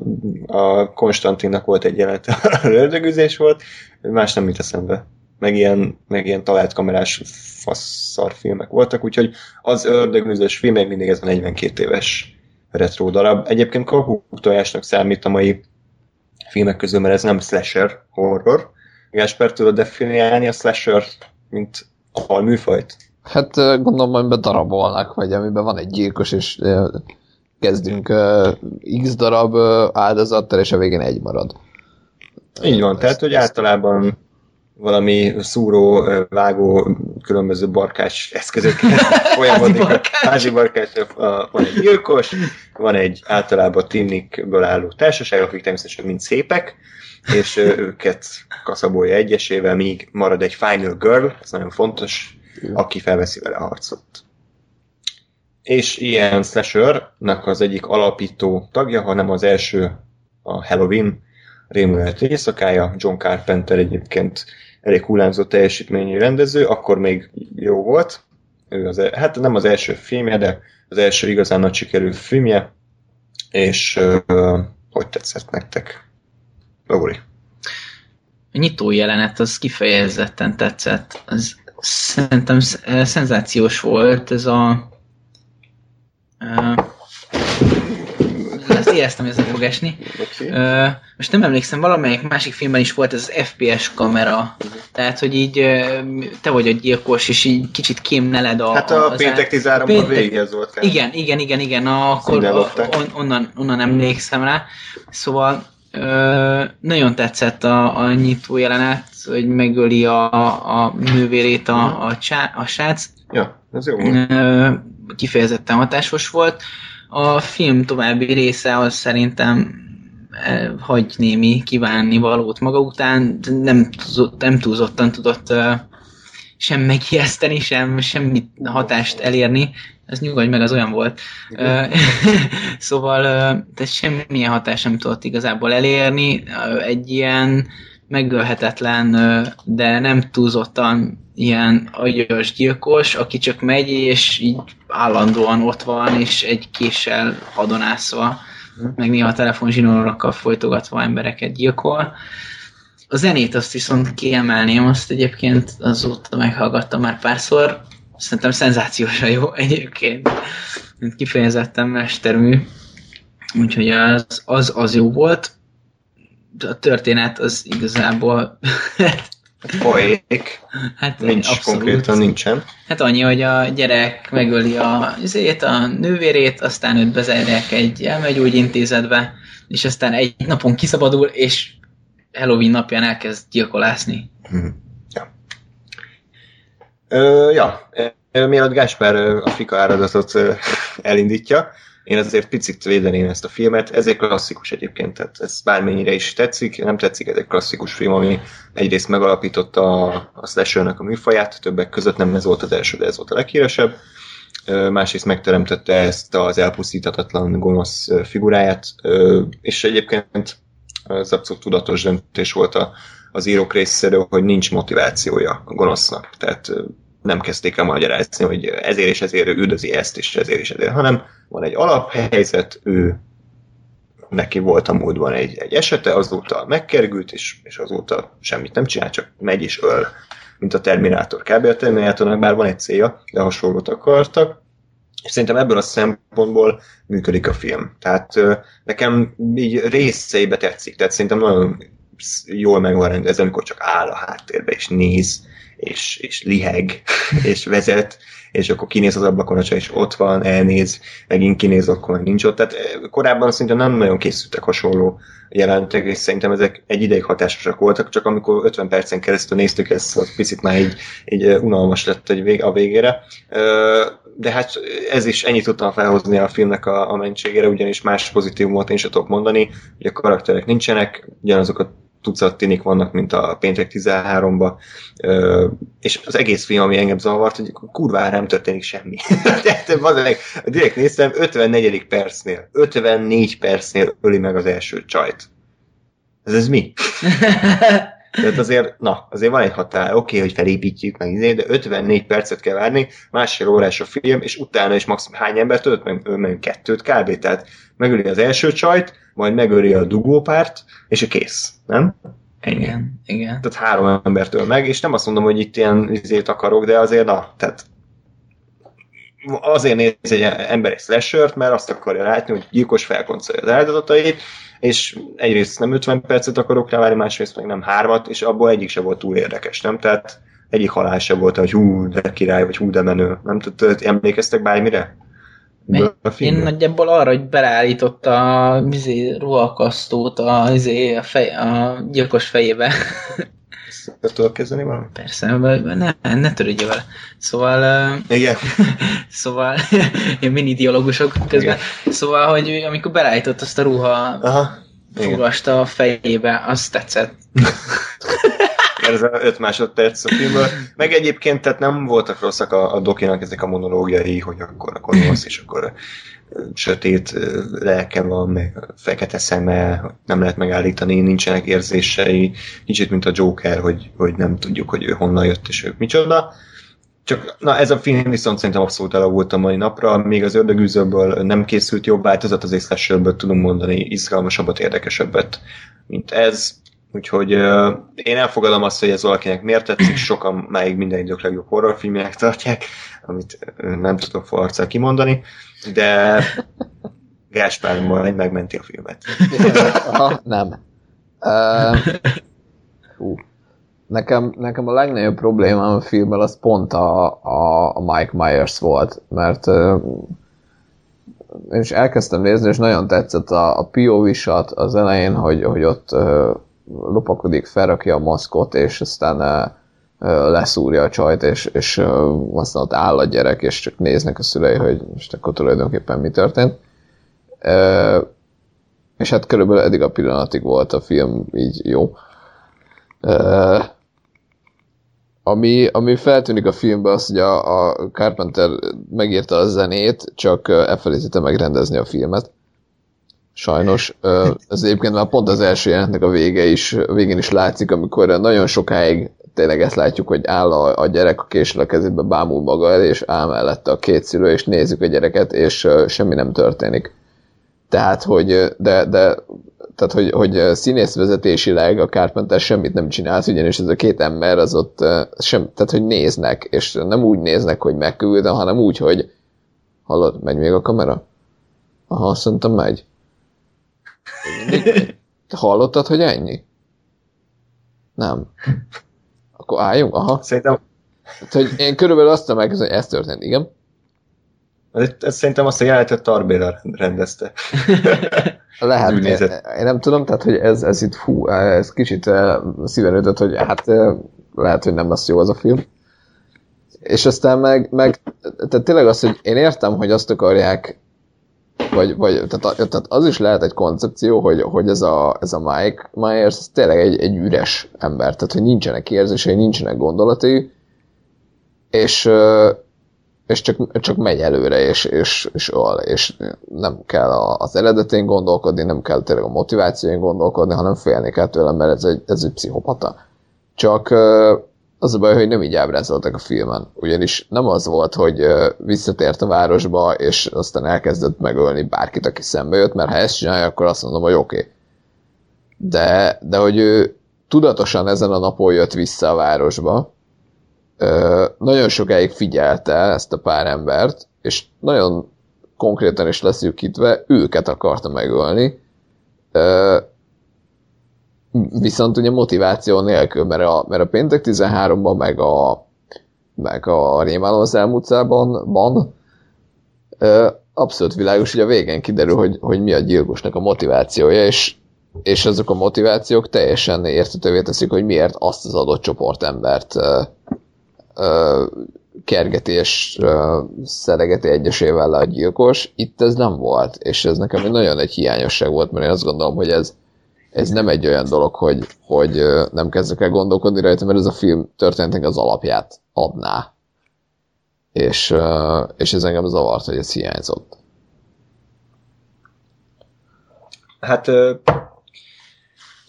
S1: a Konstantinnak volt egy jelent, ördögüzés volt, más nem jut eszembe. Meg ilyen, meg ilyen talált kamerás faszszar filmek voltak, úgyhogy az ördögüzős film még mindig ez a 42 éves retro darab. Egyébként kapuk tojásnak számít a mai filmek közül, mert ez nem slasher horror. Gásper, tudod definiálni a slasher, mint a műfajt?
S4: Hát gondolom, amiben darabolnak, vagy amiben van egy gyilkos, és kezdünk x darab áldozattal, és a végén egy marad.
S1: Így van, tehát hogy általában valami szúró, vágó, különböző barkás eszközökkel folyamodik. Házi barkás. Van egy gyilkos, van egy általában tinnikből álló társaság, akik természetesen mind szépek, és őket kaszabolja egyesével, míg marad egy final girl, ez nagyon fontos, aki felveszi vele a harcot. És ilyen slashernek az egyik alapító tagja, hanem az első a Halloween rémület éjszakája, John Carpenter egyébként elég hullámzó teljesítményű rendező, akkor még jó volt. Ő az, e- hát nem az első filmje, de az első igazán nagy sikerű filmje, és hogy tetszett nektek? Lóri.
S2: A nyitó jelenet az kifejezetten tetszett. Az szerintem szenzációs volt ez a uh, ezt éreztem, hogy ez fog esni. Okay. Most nem emlékszem, valamelyik másik filmben is volt ez az FPS kamera. Uh-huh. Tehát, hogy így te vagy a gyilkos, és így kicsit kémneled a...
S1: Hát a, a péntek 13 péntek... végig ez volt.
S2: Igen, igen, igen, igen, akkor on, onnan, onnan emlékszem rá. Szóval Ö, nagyon tetszett a, a nyitó jelenet, hogy megöli a, a nővérét a, a, csá, a srác.
S1: Ja, ez jó. Ö,
S2: kifejezetten hatásos volt. A film további része az szerintem eh, hagy némi kívánni valót maga után, nem, nem túlzottan tudott eh, sem megijeszteni, sem semmi hatást elérni. Ez nyugodj meg, az olyan volt. Uh, szóval tehát semmilyen hatást nem tudott igazából elérni. Egy ilyen megölhetetlen, de nem túlzottan ilyen agyas gyilkos, aki csak megy, és így állandóan ott van, és egy késsel hadonászva, meg néha telefonzsinórokkal folytogatva embereket gyilkol. A zenét azt viszont kiemelném, azt egyébként azóta meghallgattam már párszor, szerintem szenzációsan jó egyébként, kifejezetten mestermű, úgyhogy az, az, az jó volt. A történet az igazából
S1: Poék. Hát Nincs abszolút. konkrétan, nincsen.
S2: Hát annyi, hogy a gyerek megöli a, azért, a nővérét, aztán őt bezárják egy elmegyógyintézetbe, és aztán egy napon kiszabadul, és Halloween napján elkezd gyilkolászni.
S1: Hmm. Ja. Ö, ja, mielőtt Gáspár a Fika áradatot elindítja, én azért picit védeném ezt a filmet, ezért klasszikus egyébként, tehát ez bármennyire is tetszik, nem tetszik, ez egy klasszikus film, ami egyrészt megalapította a, a slashernek a műfaját, többek között nem ez volt az első, de ez volt a leghíresebb, másrészt megteremtette ezt az elpusztítatatlan gonosz figuráját, és egyébként ez abszolút tudatos döntés volt a, az írók részéről, hogy nincs motivációja a gonosznak. Tehát nem kezdték el magyarázni, hogy ezért és ezért ő üldözi ezt, és ezért és ezért, hanem van egy alaphelyzet, ő neki volt a múltban egy, egy esete, azóta megkergült, és, és azóta semmit nem csinál, csak megy és öl, mint a Terminátor. Kb. a Terminátornak már van egy célja, de hasonlót akartak, és szerintem ebből a szempontból működik a film. Tehát nekem így részeibe tetszik, tehát szerintem nagyon jól meg van rendezve, amikor csak áll a háttérbe és néz, és, és liheg, és vezet, és akkor kinéz az ablakon, és ott van, elnéz, megint kinéz, akkor meg nincs ott. Tehát korábban szinte nem nagyon készültek hasonló jelentek, és szerintem ezek egy ideig hatásosak voltak, csak amikor 50 percen keresztül néztük ezt, az picit már így, így unalmas lett egy vég, a végére. De hát ez is ennyit tudtam felhozni a filmnek a, a mentségére, ugyanis más pozitívumot én sem tudok mondani, hogy a karakterek nincsenek, ugyanazok a tucat tinik vannak, mint a péntek 13-ba, és az egész film, ami engem zavart, hogy kurvára nem történik semmi. Tehát valószínűleg direkt néztem, 54. percnél, 54 percnél öli meg az első csajt. Ez, ez mi? Tehát azért, na, azért van egy határ, oké, okay, hogy felépítjük meg, izé, de 54 percet kell várni, másfél órás a film, és utána is maximum hány embert ölt, meg, meg kettőt kb. Tehát megöli az első csajt, majd megöli a dugópárt, és a kész, nem?
S2: Ennyi. Igen, igen.
S1: Tehát három embertől meg, és nem azt mondom, hogy itt ilyen izét akarok, de azért na, tehát azért néz egy ember egy slashert, mert azt akarja látni, hogy gyilkos felkoncolja az áldozatait, és egyrészt nem 50 percet akarok rá várni, másrészt meg nem hármat, és abból egyik se volt túl érdekes, nem? Tehát egyik halál se volt, hogy hú, de király, vagy hú, de menő. Nem tudod, emlékeztek bármire?
S2: Én nagyjából arra, hogy beleállította a izé, ruhakasztót a, izé, a, fej, a gyilkos fejébe.
S1: Ezt tudok kezdeni valami?
S2: Persze, ne, ne törődjél vele. Szóval...
S1: Igen.
S2: szóval, ilyen mini dialógusok közben. Igen. Szóval, hogy amikor belállított azt a ruha Aha. a fejébe, az tetszett.
S1: ez a 5 másodperc a filmből. Meg egyébként tehát nem voltak rosszak a, a dokinak ezek a monológiai, hogy akkor a gonosz, és akkor sötét lelke van, meg fekete szeme, nem lehet megállítani, nincsenek érzései, kicsit mint a Joker, hogy, hogy nem tudjuk, hogy ő honnan jött, és ők micsoda. Csak na, ez a film viszont szerintem abszolút elavult a mai napra, még az ördögűzőből nem készült jobb változat, az észlesőből tudunk mondani izgalmasabbat, érdekesebbet, mint ez. Úgyhogy uh, én elfogadom azt, hogy ez valakinek miért tetszik, sokan máig minden idők legjobb horrorfilmjének tartják, amit nem tudok forccal kimondani, de Gáspár majd megmenti a filmet.
S4: Aha, nem. Uh, hú. Nekem, nekem a legnagyobb problémám a filmmel az pont a, a, a Mike Myers volt, mert uh, én is elkezdtem nézni, és nagyon tetszett a, a POV shot az elején, hogy, hogy ott uh, lopakodik, felrakja a maszkot, és aztán leszúrja a csajt, és, és aztán ott áll a gyerek, és csak néznek a szülei, hogy most akkor tulajdonképpen mi történt. És hát körülbelül eddig a pillanatig volt a film így jó. Ami, ami feltűnik a filmben az, hogy a, a Carpenter megírta a zenét, csak elfelejtette megrendezni a filmet. Sajnos. Ez egyébként már pont az első jelentnek a vége is, végén is látszik, amikor nagyon sokáig tényleg ezt látjuk, hogy áll a, a gyerek a késsel a kezébe, bámul maga elé, és áll mellette a két szülő, és nézzük a gyereket, és semmi nem történik. Tehát, hogy, de, de tehát, hogy, hogy színészvezetésileg a Carpenter semmit nem csinál, ugyanis ez a két ember az ott sem, tehát, hogy néznek, és nem úgy néznek, hogy megküld, hanem úgy, hogy hallod, megy még a kamera? Aha, szerintem megy. Hallottad, hogy ennyi? Nem. Akkor álljunk? Aha.
S1: Szerintem...
S4: Tehát, hogy én körülbelül azt meg, hogy ez történt, igen.
S1: Ez, ez szerintem azt a jelenetet Tarbéla rendezte.
S4: Lehet, én, nem tudom, tehát hogy ez, ez itt fú, ez kicsit eh, szíven ütött, hogy hát eh, lehet, hogy nem lesz jó az a film. És aztán meg, meg tehát tényleg az, hogy én értem, hogy azt akarják, vagy, vagy tehát, tehát az is lehet egy koncepció, hogy, hogy ez, a, ez a Mike Myers ez tényleg egy, egy üres ember, tehát hogy nincsenek érzései, nincsenek gondolatai, és, és csak, csak megy előre, és, és, és és nem kell az eredetén gondolkodni, nem kell tényleg a motivációin gondolkodni, hanem félni kell tőle, mert ez egy, ez egy pszichopata. Csak az a baj, hogy nem így ábrázoltak a filmen. Ugyanis nem az volt, hogy visszatért a városba, és aztán elkezdett megölni bárkit, aki szembe jött, mert ha ezt csinálja, akkor azt mondom, hogy oké. Okay. De, de hogy ő tudatosan ezen a napon jött vissza a városba, nagyon sokáig figyelte ezt a pár embert, és nagyon konkrétan is leszűkítve őket akarta megölni, viszont ugye motiváció nélkül, mert a, mert a péntek 13-ban meg a, meg a Rémálom az elmúcában van, abszolút világos, hogy a végén kiderül, hogy, hogy mi a gyilkosnak a motivációja, és, és azok a motivációk teljesen értetővé teszik, hogy miért azt az adott csoportembert ö, ö, kergeti és ö, szeregeti egyesével le a gyilkos. Itt ez nem volt, és ez nekem nagyon egy hiányosság volt, mert én azt gondolom, hogy ez, ez nem egy olyan dolog, hogy, hogy nem kezdek el gondolkodni rajta, mert ez a film történetnek az alapját adná. És, és ez engem zavart, hogy ez hiányzott.
S1: Hát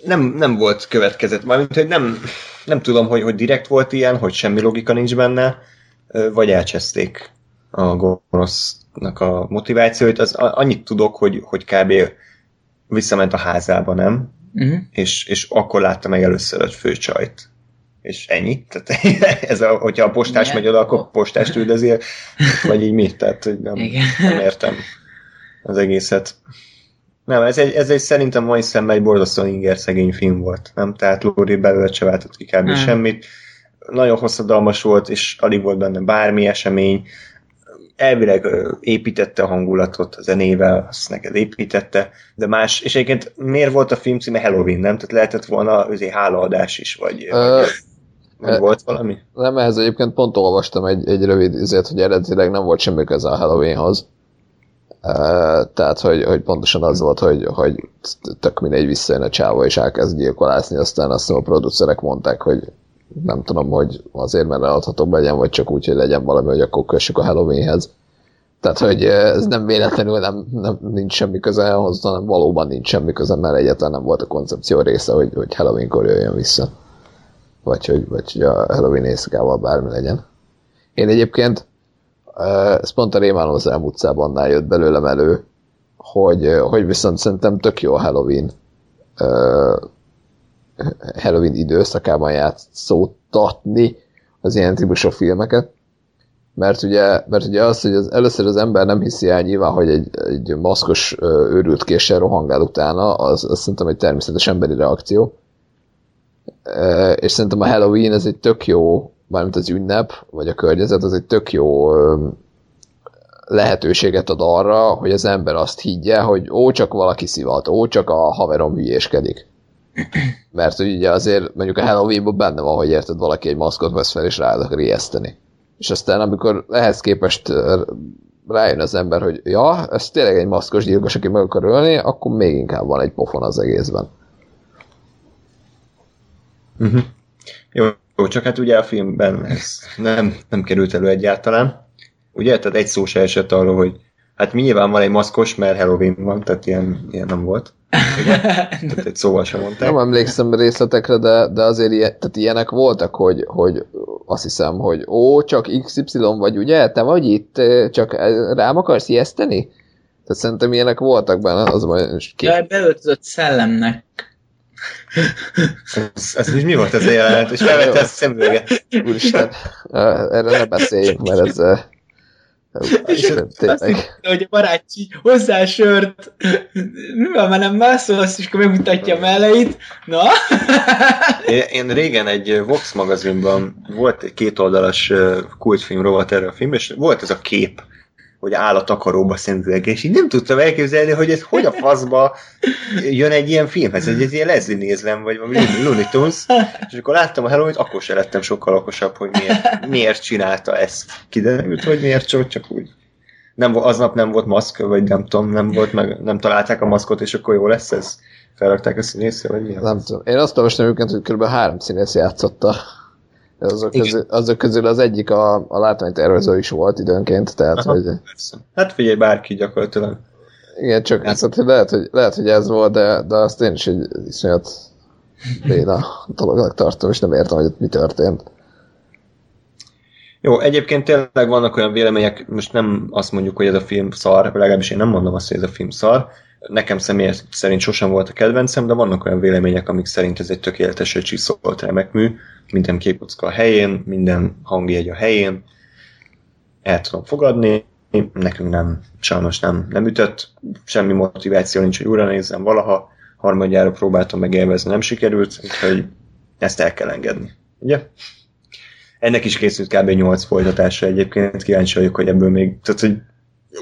S1: nem, nem volt következet, mármint, hogy nem, nem tudom, hogy, hogy direkt volt ilyen, hogy semmi logika nincs benne, vagy elcseszték a gonosznak a motivációit. Az, annyit tudok, hogy, hogy kb. Visszament a házába, nem?
S2: Uh-huh.
S1: És, és akkor látta meg először a főcsajt. És ennyi. Tehát ez a, hogyha a postás
S2: Igen.
S1: megy oda, akkor postást üldözi, vagy így mi? Tehát, hogy nem,
S2: Igen.
S1: nem értem az egészet. Nem, ez egy, ez egy szerintem mai szemmel egy borzasztóan inger szegény film volt, nem? Tehát Lóri belőle se váltott ki kb.
S2: Nem.
S1: semmit. Nagyon hosszadalmas volt, és alig volt benne bármi esemény. Elvileg építette a hangulatot a zenével, azt neked építette, de más, és egyébként miért volt a film címe Halloween, nem? Tehát lehetett volna azért hálaadás is, vagy, vagy, vagy
S4: ö,
S1: volt valami?
S4: Nem, ehhez egyébként pont olvastam egy, egy rövid izét, hogy eredetileg nem volt semmi köze a Halloweenhoz. Uh, tehát, hogy, hogy pontosan az volt, hogy, hogy tök mindegy visszajön a csáva és elkezd gyilkolászni, aztán azt a producerek mondták, hogy nem tudom, hogy azért, mert eladhatóbb legyen, vagy csak úgy, hogy legyen valami, hogy akkor kössük a Halloweenhez. Tehát, hogy ez nem véletlenül nem, nem nincs semmi köze ahhoz, hanem valóban nincs semmi köze, mert egyáltalán nem volt a koncepció része, hogy, hogy Halloweenkor jöjjön vissza. Vagy hogy, vagy hogy a Halloween éjszakával bármi legyen. Én egyébként ez pont a Rémálom az utcában jött belőlem elő, hogy, hogy viszont szerintem tök jó a Halloween Halloween időszakában játszódtatni az ilyen típusú filmeket, mert ugye, mert ugye az, hogy az, először az ember nem hiszi el nyilván, hogy egy, egy maszkos őrült késsel rohangál utána, az, az szerintem egy természetes emberi reakció. És szerintem a Halloween ez egy tök jó, mármint az ünnep, vagy a környezet, az egy tök jó lehetőséget ad arra, hogy az ember azt higgye, hogy ó, csak valaki szivat, ó, csak a haverom hülyéskedik. Mert hogy ugye azért mondjuk a Halloweenban benne van, hogy érted, valaki egy maszkot vesz fel és rá akar ijeszteni. És aztán amikor ehhez képest rájön az ember, hogy ja, ez tényleg egy maszkos gyilkos, aki meg akar ölni, akkor még inkább van egy pofon az egészben.
S1: Uh-huh. Jó, jó, csak hát ugye a filmben ez nem, nem került elő egyáltalán. Ugye, tehát egy szó se esett arról, hogy hát mi nyilván van egy maszkos, mert Halloween van, tehát ilyen, ilyen nem volt. Ugye? Tehát egy szóval sem mondták.
S4: Nem emlékszem részletekre, de, de azért ilyen, tehát ilyenek voltak, hogy, hogy azt hiszem, hogy ó, csak XY vagy, ugye? Te vagy itt, csak rám akarsz ijeszteni? Tehát szerintem ilyenek voltak benne, az majd és ki...
S2: Jaj, beöltözött szellemnek.
S1: Ez, ez is mi volt ez a jelenet? És felvette a szemüveget.
S4: Úristen, erre ne beszéljünk, mert ez... Úristen,
S2: Azt hittem, hogy a barátsi hozzá sört. Mi van, már nem mászolsz, és akkor megmutatja a melleit. Na?
S1: Én, én régen egy Vox magazinban volt egy kétoldalas kultfilm rovat erre a film, és volt ez a kép, hogy áll a takaróba szemüveg, és így nem tudtam elképzelni, hogy ez hogy a faszba jön egy ilyen filmhez, egy, egy ilyen Leslie nézlem, vagy valami Looney Tunes, és akkor láttam a halloween akkor se lettem sokkal okosabb, hogy miért, miért csinálta ezt. Kiderült, hogy miért csak, csak úgy. Nem, aznap nem volt maszk, vagy nem tudom, nem volt, meg nem találták a maszkot, és akkor jó lesz ez? Felrakták a színészre, vagy mi?
S4: Nem tudom. Én azt olvastam őket, hogy kb. három színész játszotta. Azok közül, azok közül az egyik a, a látványtervező is volt időnként, tehát Aha, hogy...
S1: Persze. Hát figyelj, bárki gyakorlatilag.
S4: Igen, csak hát. szóval, lehet, hogy, lehet, hogy ez volt, de, de azt én is egy iszonyat béna dolognak tartom, és nem értem, hogy mi történt.
S1: Jó, egyébként tényleg vannak olyan vélemények, most nem azt mondjuk, hogy ez a film szar, legalábbis én nem mondom azt, hogy ez a film szar, nekem személy szerint sosem volt a kedvencem, de vannak olyan vélemények, amik szerint ez egy tökéletesen csiszolt remek mű, minden képocka a helyén, minden hangjegy a helyén, el tudom fogadni, nekünk nem, sajnos nem, nem ütött, semmi motiváció nincs, hogy újra nézzem valaha, harmadjára próbáltam megélvezni, nem sikerült, úgyhogy ezt el kell engedni. Ugye? Ennek is készült kb. 8 folytatása egyébként, kíváncsi vagyok, hogy ebből még, tehát hogy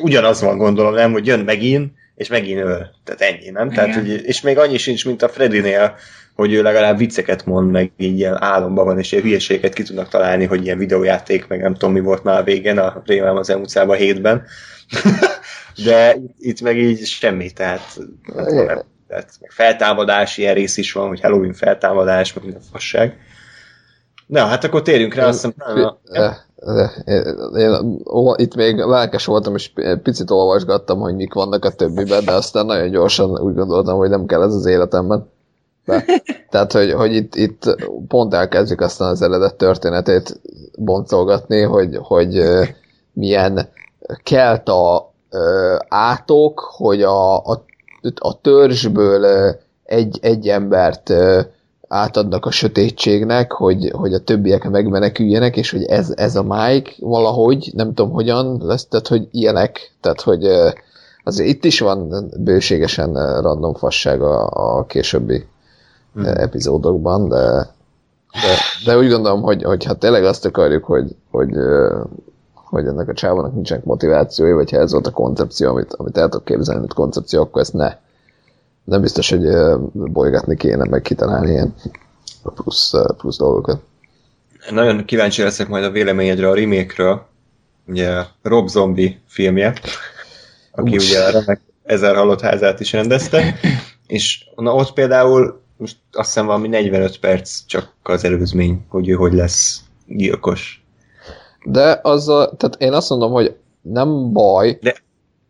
S1: ugyanaz van gondolom, nem, hogy jön megint, és megint öl. Tehát ennyi, nem? Tehát, hogy, és még annyi sincs, mint a Fredinél, hogy ő legalább vicceket mond, meg így ilyen álomban van, és ilyen hülyeséget ki tudnak találni, hogy ilyen videójáték, meg nem tudom mi volt már a végén, a Rémám az elmúcában hétben. De itt, meg így semmi, tehát, nem, tehát meg feltámadás, ilyen rész is van, hogy Halloween feltámadás, meg minden fasság. Na, hát akkor térjünk rá, azt hiszem...
S4: Én, itt még lelkes voltam, és picit olvasgattam, hogy mik vannak a többiben, de aztán nagyon gyorsan úgy gondoltam, hogy nem kell ez az életemben. De, tehát, hogy, hogy itt, itt pont elkezdjük aztán az eredet történetét boncolgatni, hogy, hogy milyen kelt a átok, hogy a, a, a törzsből egy, egy embert átadnak a sötétségnek, hogy, hogy a többiek megmeneküljenek, és hogy ez, ez a Mike valahogy, nem tudom hogyan lesz, tehát hogy ilyenek, tehát hogy azért itt is van bőségesen random fasság a, a későbbi hmm. epizódokban, de, de, de úgy gondolom, hogy, hogy ha tényleg azt akarjuk, hogy, hogy, hogy ennek a csávónak nincsenek motivációi, vagy ha ez volt a koncepció, amit, amit el tudok képzelni, mint koncepció, akkor ezt ne nem biztos, hogy bolygatni kéne, meg kitalálni ilyen plusz, plusz dolgokat.
S1: Nagyon kíváncsi leszek majd a véleményedre a remake-ről, ugye Rob Zombie filmje, aki Usz. ugye a remek ezer halott házát is rendezte, és na, ott például most azt hiszem valami 45 perc csak az előzmény, hogy ő hogy lesz gyilkos.
S4: De az a, tehát én azt mondom, hogy nem baj, De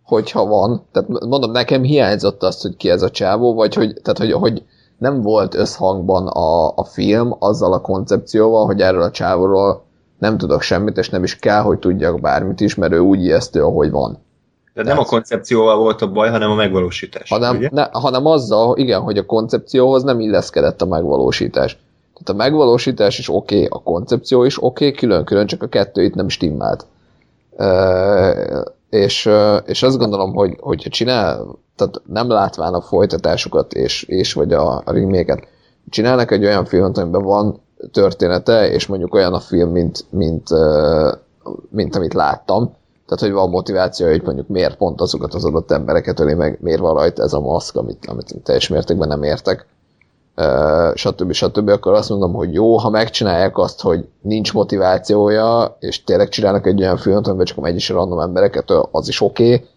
S4: hogyha van. Tehát mondom, nekem hiányzott azt, hogy ki ez a csávó, vagy hogy, tehát, hogy, hogy nem volt összhangban a, a film azzal a koncepcióval, hogy erről a csávóról nem tudok semmit, és nem is kell, hogy tudjak bármit is, mert ő úgy ijesztő, ahogy van.
S1: De nem a koncepcióval volt a baj, hanem a megvalósítás.
S4: Hanem, ugye? ne, hanem azzal, igen, hogy a koncepcióhoz nem illeszkedett a megvalósítás. Tehát a megvalósítás is oké, okay, a koncepció is oké, okay, külön-külön, csak a kettő itt nem stimmelt és, és azt gondolom, hogy hogyha csinál, tehát nem látván a folytatásukat és, és vagy a, a remake csinálnak egy olyan filmet, amiben van története, és mondjuk olyan a film, mint, mint, mint amit láttam, tehát, hogy van motiváció, hogy mondjuk miért pont azokat az adott embereket öli meg, miért van rajta ez a maszk, amit, amit teljes mértékben nem értek, stb. stb. akkor azt mondom, hogy jó, ha megcsinálják azt, hogy nincs motivációja, és tényleg csinálnak egy olyan filmet, amiben csak megy is random embereket, az is oké. Okay.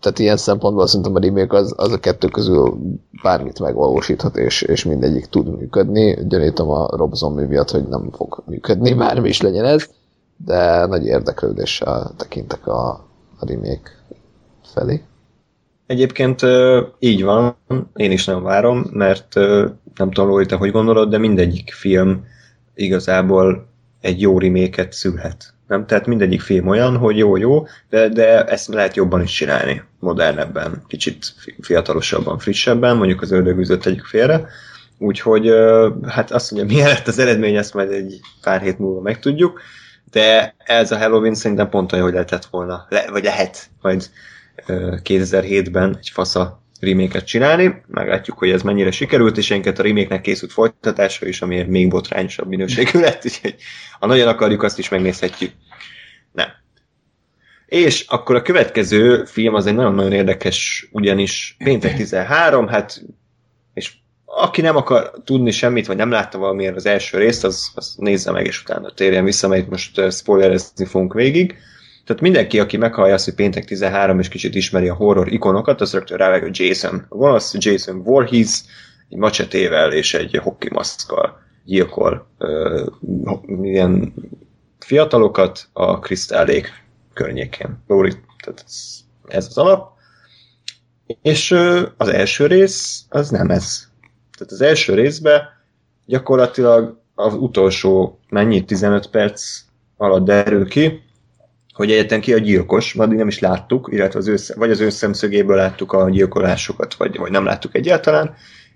S4: Tehát ilyen szempontból szerintem a remake az, az a kettő közül bármit megvalósíthat, és, és mindegyik tud működni. Gyanítom a Rob Zombie miatt, hogy nem fog működni, bármi is legyen ez, de nagy érdeklődéssel tekintek a, a remake felé.
S1: Egyébként így van, én is nem várom, mert nem tudom, hogy te hogy gondolod, de mindegyik film igazából egy jó reméket szülhet. Nem? Tehát mindegyik film olyan, hogy jó-jó, de, de ezt lehet jobban is csinálni, modernebben, kicsit fiatalosabban, frissebben, mondjuk az ördögűzött tegyük félre. Úgyhogy hát azt mondja, milyen lett az eredmény, ezt majd egy pár hét múlva megtudjuk, de ez a Halloween szerintem pont olyan, hogy lehetett volna, le, vagy lehet majd 2007-ben egy fasza reméket csinálni. Meglátjuk, hogy ez mennyire sikerült, és enket a remake készült folytatása is, amiért még botrányosabb minőségű lett, úgyhogy ha nagyon akarjuk, azt is megnézhetjük. Nem. És akkor a következő film az egy nagyon-nagyon érdekes, ugyanis péntek 13, hát és aki nem akar tudni semmit, vagy nem látta valamiért az első részt, az, az nézze meg, és utána térjen vissza, mert most spoilerezni fogunk végig. Tehát mindenki, aki meghallja azt, hogy péntek 13, és kicsit ismeri a horror ikonokat, az rögtön rávág, hogy Jason Wallace, Jason Voorhees, egy macsetével és egy hockey maszkkal gyilkol uh, ilyen fiatalokat a Krisztállék környékén. Lóri, tehát ez, az alap. És uh, az első rész az nem ez. Tehát az első részben gyakorlatilag az utolsó mennyi, 15 perc alatt derül ki, hogy egyetlen ki a gyilkos, addig nem is láttuk, illetve az ő, vagy az ő szemszögéből láttuk a gyilkolásokat, vagy, vagy nem láttuk egyáltalán.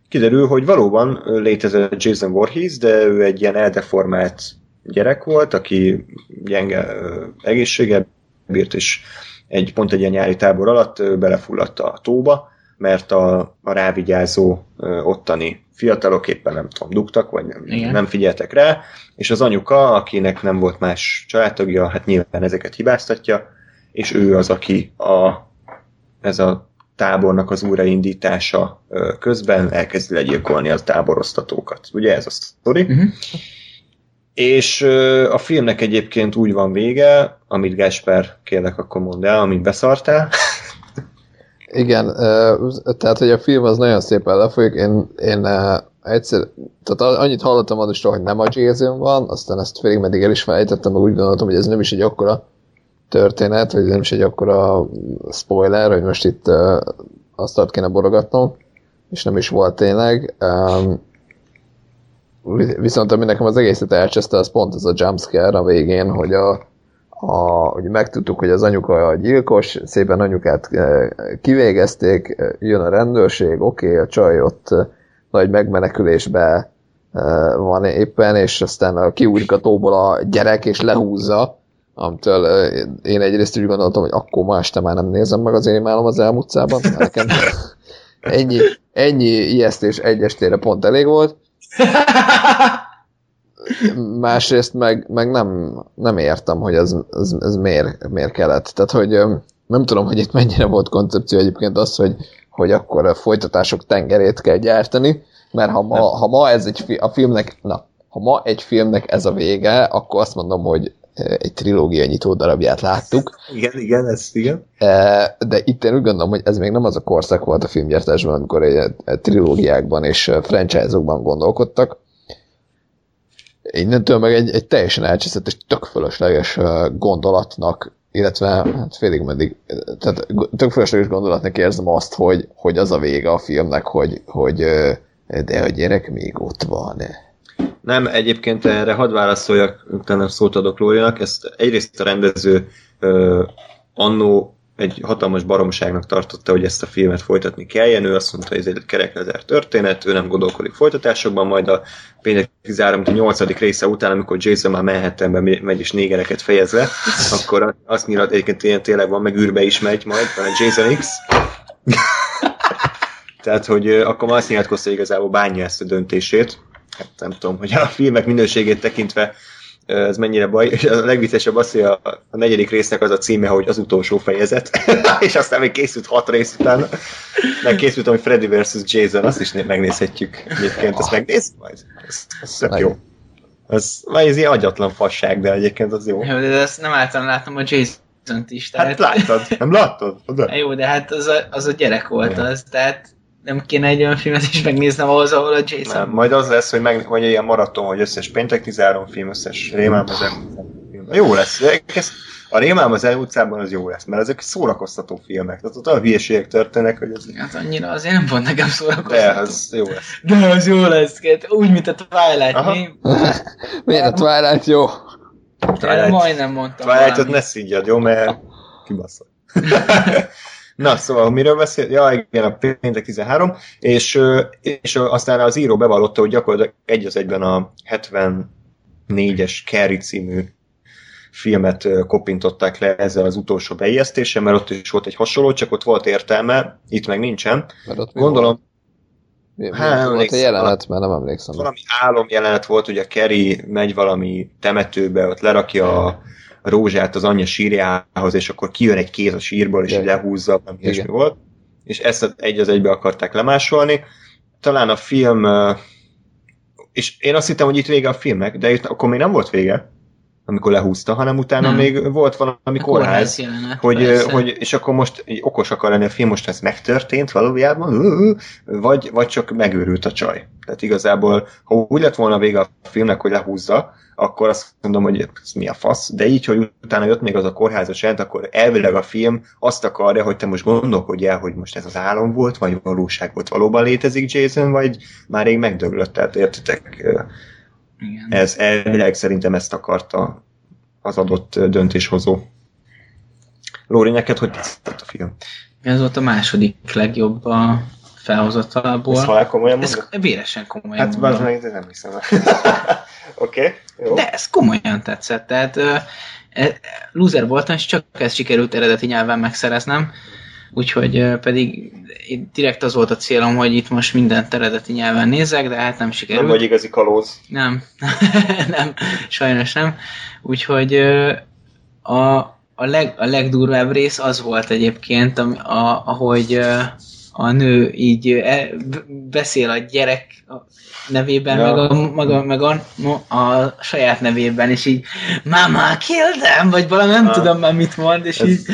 S1: Kiderül, hogy valóban létezett Jason Voorhees, de ő egy ilyen eldeformált gyerek volt, aki gyenge egészsége bírt, és egy, pont egy ilyen nyári tábor alatt belefulladt a tóba, mert a, a rávigyázó ottani fiatalok éppen nem tudom, dugtak, vagy nem, nem figyeltek rá, és az anyuka, akinek nem volt más családtagja, hát nyilván ezeket hibáztatja, és ő az, aki a, ez a tábornak az újraindítása közben elkezdi legyilkolni a táborosztatókat. Ugye ez a sztori? Uh-huh. És a filmnek egyébként úgy van vége, amit Gáspár kérlek, akkor mondd el, amit beszartál.
S4: Igen, tehát hogy a film az nagyon szépen lefolyik, én, én egyszer, tehát annyit hallottam adostól, hogy nem a Jason van, aztán ezt félig meddig el is felejtettem, meg úgy gondoltam, hogy ez nem is egy akkora történet, vagy nem is egy akkora spoiler, hogy most itt azt kéne borogatnom, és nem is volt tényleg. Viszont ami nekem az egészet elcseszte, az pont ez a jumpscare a végén, hogy a, a, hogy megtudtuk, hogy az anyuka a gyilkos, szépen anyukát e, kivégezték, jön a rendőrség, oké, okay, a csaj ott e, nagy megmenekülésbe van éppen, és aztán a kiúrik a gyerek, és lehúzza, amitől én egyrészt úgy gondoltam, hogy akkor ma este már nem nézem meg az én imálom az elmúcában, nekem ennyi, ennyi ijesztés egy estére pont elég volt. Másrészt meg, meg nem, nem értem, hogy ez, ez, ez miért, miért kellett. Tehát, hogy nem tudom, hogy itt mennyire volt koncepció egyébként az, hogy, hogy akkor a folytatások tengerét kell gyártani, mert ha ma, ha ma ez egy a filmnek, na, ha ma egy filmnek ez a vége, akkor azt mondom, hogy egy trilógia nyitó darabját láttuk.
S1: Igen, igen, ez igen.
S4: De itt én úgy gondolom, hogy ez még nem az a korszak volt a filmgyártásban, amikor egy trilógiákban és franchise-okban gondolkodtak, innentől meg egy, egy teljesen elcseszett és tök fölösleges gondolatnak, illetve hát félig meddig, tehát tök fölösleges gondolatnak érzem azt, hogy, hogy az a vége a filmnek, hogy, hogy de a gyerek még ott van.
S1: Nem, egyébként erre hadd válaszoljak, utána szót adok Lórinak, ezt egyrészt a rendező annó egy hatalmas baromságnak tartotta, hogy ezt a filmet folytatni kelljen. Ő azt mondta, hogy ez egy kereklezár történet, ő nem gondolkodik folytatásokban, majd a péntek 13. 8. része után, amikor Jason már Manhattanben megy és négereket fejez le, akkor azt nyilat, egyébként ilyen tényleg van, meg űrbe is megy majd, van egy Jason X. Tehát, hogy akkor már azt nyilatkozta, hogy igazából bánja ezt a döntését. Hát nem tudom, hogy a filmek minőségét tekintve ez mennyire baj, és a legviccesebb az, hogy a, a negyedik résznek az a címe, hogy az utolsó fejezet, és aztán még készült hat rész után, meg készült, hogy Freddy vs. Jason, azt is megnézhetjük egyébként, ezt megnéz majd, ez, ez tök jó. Ez, vagy ez ilyen agyatlan fasság, de egyébként az jó.
S2: Jó, de ezt nem általán látom a Jason-t is. Tehát...
S1: Hát láttad, nem láttad?
S2: De. Jó, de hát az a, az a gyerek volt az, tehát nem kéne egy olyan filmet is megnéznem ahhoz, ahol a Jason... Nem,
S1: majd az lesz, hogy meg, vagy ilyen maraton, hogy összes péntek 13 film, összes Rémám az film. Jó lesz. Ez, a Rémám az utcában az jó lesz, mert ezek szórakoztató filmek. Tehát ott olyan hülyeségek történnek, hogy ez...
S2: Hát annyira azért nem volt nekem szórakoztató.
S1: De, az jó lesz.
S2: De az jó lesz. Úgy, mint a Twilight. Mi?
S4: Miért a Twilight jó?
S2: Twilight. Majdnem mondtam
S1: Twilight-ot ne szígyad, jó? Mert kibaszol. Na, szóval miről beszél? Ja, igen, a péntek 13, és, és aztán az író bevallotta, hogy gyakorlatilag egy az egyben a 74-es Carrie című filmet kopintották le ezzel az utolsó beijesztéssel, mert ott is volt egy hasonló, csak ott volt értelme, itt meg nincsen.
S4: Mert ott Gondolom, mi, mi hát, volt a jelenet, mert nem emlékszem.
S1: Valami álom jelenet volt, ugye Kerry megy valami temetőbe, ott lerakja a rózsát az anyja sírjához, és akkor kijön egy kéz a sírból, és
S4: Igen.
S1: lehúzza,
S4: Igen.
S1: ilyesmi volt. És ezt egy az egybe akarták lemásolni. Talán a film, és én azt hittem, hogy itt vége a filmnek, de itt akkor még nem volt vége, amikor lehúzta, hanem utána
S2: Nem.
S1: még volt valami
S2: A
S1: kórház.
S2: jelenet,
S1: Hogy,
S2: persze.
S1: hogy, és akkor most okos akar lenni a film, most ez megtörtént valójában, vagy, vagy csak megőrült a csaj. Tehát igazából, ha úgy lett volna vége a filmnek, hogy lehúzza, akkor azt mondom, hogy ez mi a fasz, de így, hogy utána jött még az a kórházas jelent, akkor elvileg a film azt akarja, hogy te most gondolkodj el, hogy most ez az álom volt, vagy valóság volt, valóban létezik Jason, vagy már rég megdöglött, tehát értitek, Ö,
S2: Igen.
S1: ez elvileg szerintem ezt akarta az adott döntéshozó. Lóri, neked hogy tetszett a film?
S2: Ez volt a második legjobb a felhozatalból.
S1: Ezt halál komolyan
S2: Ez véresen komolyan
S1: Hát
S2: mondom.
S1: meg, de nem hiszem. Oké, okay, jó.
S2: De ez komolyan tetszett. Tehát uh, loser voltam, és csak ezt sikerült eredeti nyelven megszereznem. Úgyhogy pedig direkt az volt a célom, hogy itt most mindent eredeti nyelven nézzek, de hát nem sikerült.
S1: Nem vagy igazi kalóz.
S2: Nem, nem, sajnos nem. Úgyhogy a, a, leg, a legdurvább rész az volt egyébként, am- a, ahogy a nő így e, beszél a gyerek nevében,
S1: Ja.
S2: meg, a, meg, a, meg a, a saját nevében, és így Mama, kill them! Vagy valami, nem
S1: Ah.
S2: tudom már mit mond, és
S1: Ez
S2: így,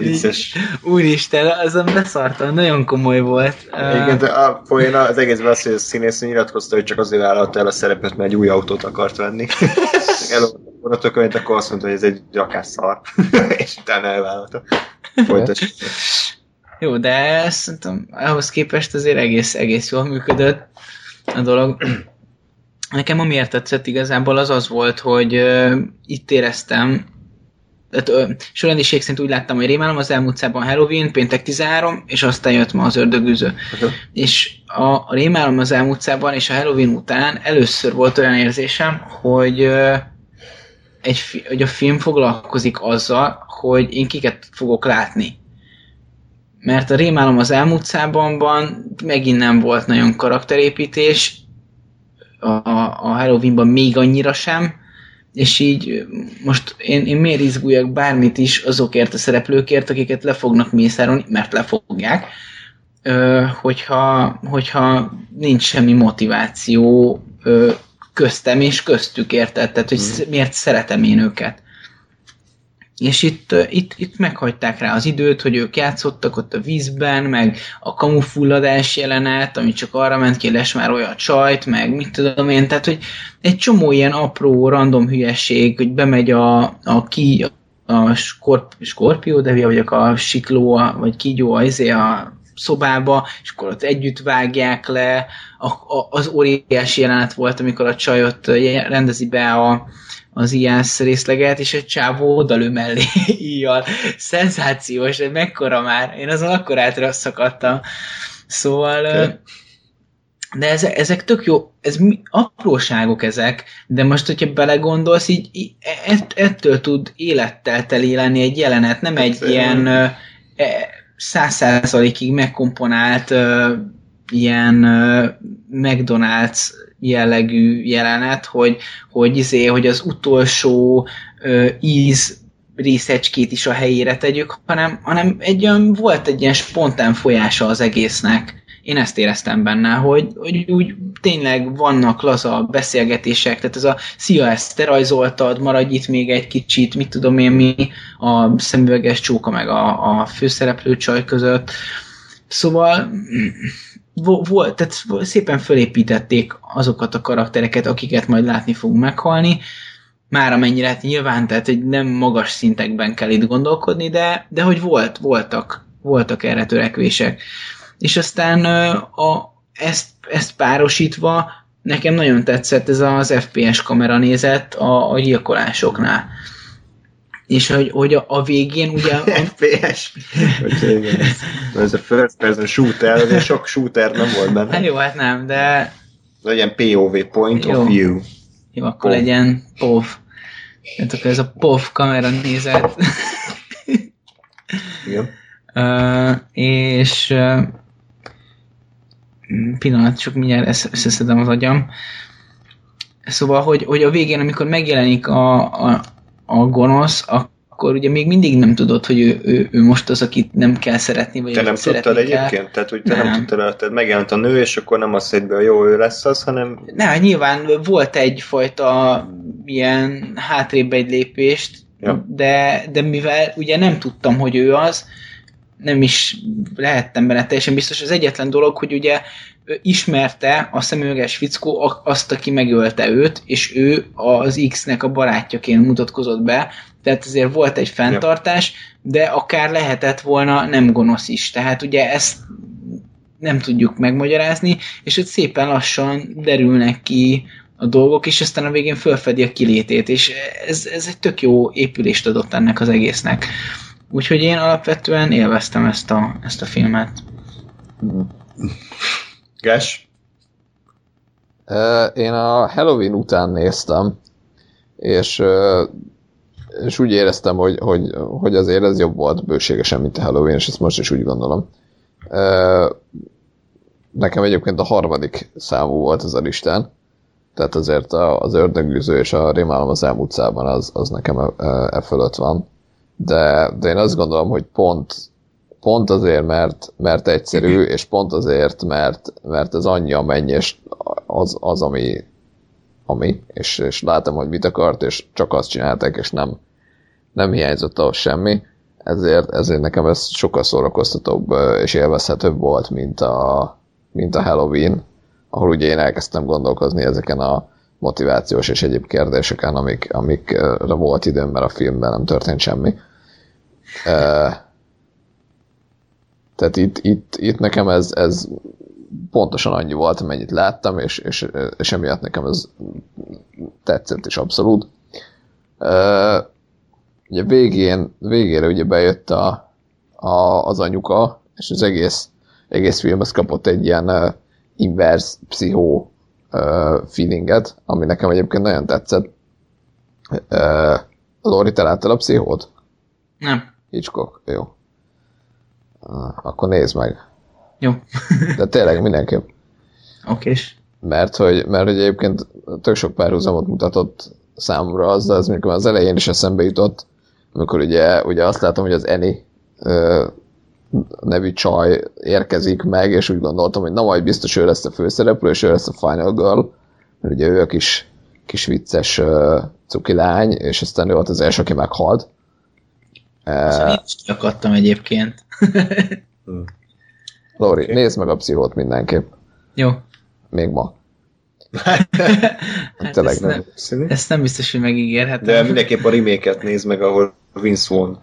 S2: így úristen, azon beszartam, nagyon komoly volt.
S1: Igen, de a poén az egészben az, hogy a színész nyilatkozta, hogy csak azért vállalta el a szerepet, mert egy új autót akart venni. Elolvasott a könyvet, akkor azt mondta, hogy ez egy rakásszar. és utána elvállalta. Folytasd.
S2: Jó, de szerintem ahhoz képest azért egész, egész jól működött a dolog. Nekem amiért tetszett igazából az az volt, hogy uh, itt éreztem, tehát, sorrendiség szerint úgy láttam, hogy rémálom az elmúlt szában Halloween, péntek 13, és aztán jött ma az ördögűző.
S1: Aha.
S2: És a, a rémálom az elmúlt szában és a Halloween után először volt olyan érzésem, hogy, uh, egy, fi- hogy a film foglalkozik azzal, hogy én kiket fogok látni mert a rémálom az elmúlt szábanban megint nem volt nagyon karakterépítés, a, a Halloweenban még annyira sem, és így most én, én miért izguljak bármit is azokért a szereplőkért, akiket le fognak mészárolni, mert le fogják, ö, hogyha, hogyha nincs semmi motiváció ö, köztem és köztük, érted? Tehát, hogy mm. miért szeretem én őket. És itt, itt, itt meghagyták rá az időt, hogy ők játszottak ott a vízben, meg a kamufulladás jelenet, ami csak arra ment ki, les már olyan csajt, meg mit tudom én, tehát hogy egy csomó ilyen apró, random hülyeség, hogy bemegy a, a ki, a skorp, skorpió, de hülye vagyok, a sikló, vagy kígyó, izé a szobába, és akkor ott együtt vágják le. A, a, az óriási jelenet volt, amikor a csajot rendezi be a, az IAS részleget, és egy csávó odalő mellé íjjal. Szenzációs, de mekkora már. Én azon akkor átra szakadtam. Szóval... Okay. De ezek, ezek tök jó, ez mi, apróságok ezek, de most, hogyha belegondolsz, így, így ett, ettől tud élettel teli lenni egy jelenet, nem egy
S1: Persze.
S2: ilyen e, száz százalékig megkomponált ö, ilyen ö, McDonald's jellegű jelenet, hogy, hogy, izé, hogy az utolsó ö, íz részecskét is a helyére tegyük, hanem, hanem egy olyan, volt egy ilyen spontán folyása az egésznek. Én ezt éreztem benne, hogy, hogy úgy tényleg vannak laza beszélgetések, tehát ez a szia, ezt te rajzoltad, maradj itt még egy kicsit, mit tudom én mi, a szemüveges csóka meg a, a főszereplő csaj között. Szóval volt, tehát szépen fölépítették azokat a karaktereket, akiket majd látni fogunk meghalni, már amennyire hát nyilván, tehát hogy nem magas szintekben kell itt gondolkodni, de, de hogy volt, voltak, voltak erre törekvések. És aztán a, ezt, ezt párosítva nekem nagyon tetszett ez az FPS kamera nézet a, a gyilkolásoknál. És hogy, hogy a, a végén ugye... A,
S1: FPS. Úgyhogy igen, ez, a first person shooter, azért sok shooter nem volt
S2: hát
S1: benne.
S2: jó, hát nem, de
S1: Legyen POV, point
S2: Jó.
S1: of view.
S2: jó, akkor
S1: POV.
S2: legyen POV. Tehát akkor ez a POV kamera nézet.
S1: Igen.
S2: Uh, és uh, pillanat, csak mindjárt össze- összeszedem az agyam. Szóval, hogy, hogy a végén, amikor megjelenik a, a, a gonosz, akkor ugye még mindig nem tudod, hogy ő, ő, ő most az, akit nem kell szeretni, vagy
S1: Te nem tudtad
S2: kell.
S1: egyébként? Tehát, hogy te nem,
S2: Nem.
S1: tudtad, tehát megjelent a nő, és akkor nem azt hitt be, hogy jó, ő lesz az, hanem
S2: Ne, nyilván volt egyfajta ilyen hátrébb egy lépést,
S1: Ja.
S2: de, de mivel ugye nem tudtam, hogy ő az, nem is lehettem benne teljesen biztos. Az egyetlen dolog, hogy ugye ismerte a szemüveges fickó azt, aki megölte őt, és ő az X-nek a barátjaként mutatkozott be, tehát azért volt egy fenntartás, de akár lehetett volna nem gonosz is. Tehát ugye ezt nem tudjuk megmagyarázni, és ott szépen lassan derülnek ki a dolgok, és aztán a végén fölfedi a kilétét, és ez, ez egy tök jó épülést adott ennek az egésznek. Úgyhogy én alapvetően élveztem ezt a, ezt a filmet.
S1: Ges?
S4: Én a Halloween után néztem, és, és úgy éreztem, hogy, hogy, hogy azért ez jobb volt bőségesen, mint a Halloween, és ezt most is úgy gondolom. Nekem egyébként a harmadik számú volt ez a listán, tehát azért az ördögűző és a rémálom az elmúlt szában az, az nekem e, e fölött van. De, de én azt gondolom, hogy pont, pont azért, mert, mert egyszerű, és pont azért, mert, mert ez annyi amennyi, és az, az ami, ami és, és látom, hogy mit akart, és csak azt csinálták, és nem, nem hiányzott ahhoz semmi, ezért, ezért nekem ez sokkal szórakoztatóbb és élvezhetőbb volt, mint a, mint a Halloween, ahol ugye én elkezdtem gondolkozni ezeken a motivációs és egyéb kérdéseken, amik, amikre volt időm, mert a filmben nem történt semmi. Tehát itt, itt, itt nekem ez, ez pontosan annyi volt, amennyit láttam, és, és, és emiatt nekem ez tetszett is abszolút. Ö, Ugye végén, végére ugye bejött a, a, az anyuka, és az egész, egész film az kapott egy ilyen uh, inverse pszichó uh, feelinget, ami nekem egyébként nagyon tetszett. Uh, Lori, te láttad a pszichót?
S2: Nem.
S4: Hitchcock? Jó. Uh, akkor nézd meg.
S2: Jó.
S4: De tényleg mindenképp.
S2: Okés.
S4: Mert hogy, mert hogy egyébként tök sok párhuzamot mutatott számomra azzal, az mikor az elején is eszembe jutott, amikor ugye, ugye azt látom, hogy az Eni nevű csaj érkezik meg, és úgy gondoltam, hogy na majd biztos ő lesz a főszereplő, és ő lesz a Final Girl, mert ugye ő a kis, kis vicces uh, cuki lány, és aztán ő volt az első, aki meghalt.
S2: Szóval
S4: Uh,
S2: én is akadtam egyébként.
S4: Lori,
S1: Oké.
S4: nézd meg a pszichót mindenképp,
S2: Jó.
S4: még ma.
S2: Hát
S4: Tényleg
S2: ezt,
S4: nem.
S2: ezt nem biztos, hogy megígérhetem.
S1: De mindenképp a remake-et nézd meg, ahol Vince Vaughn.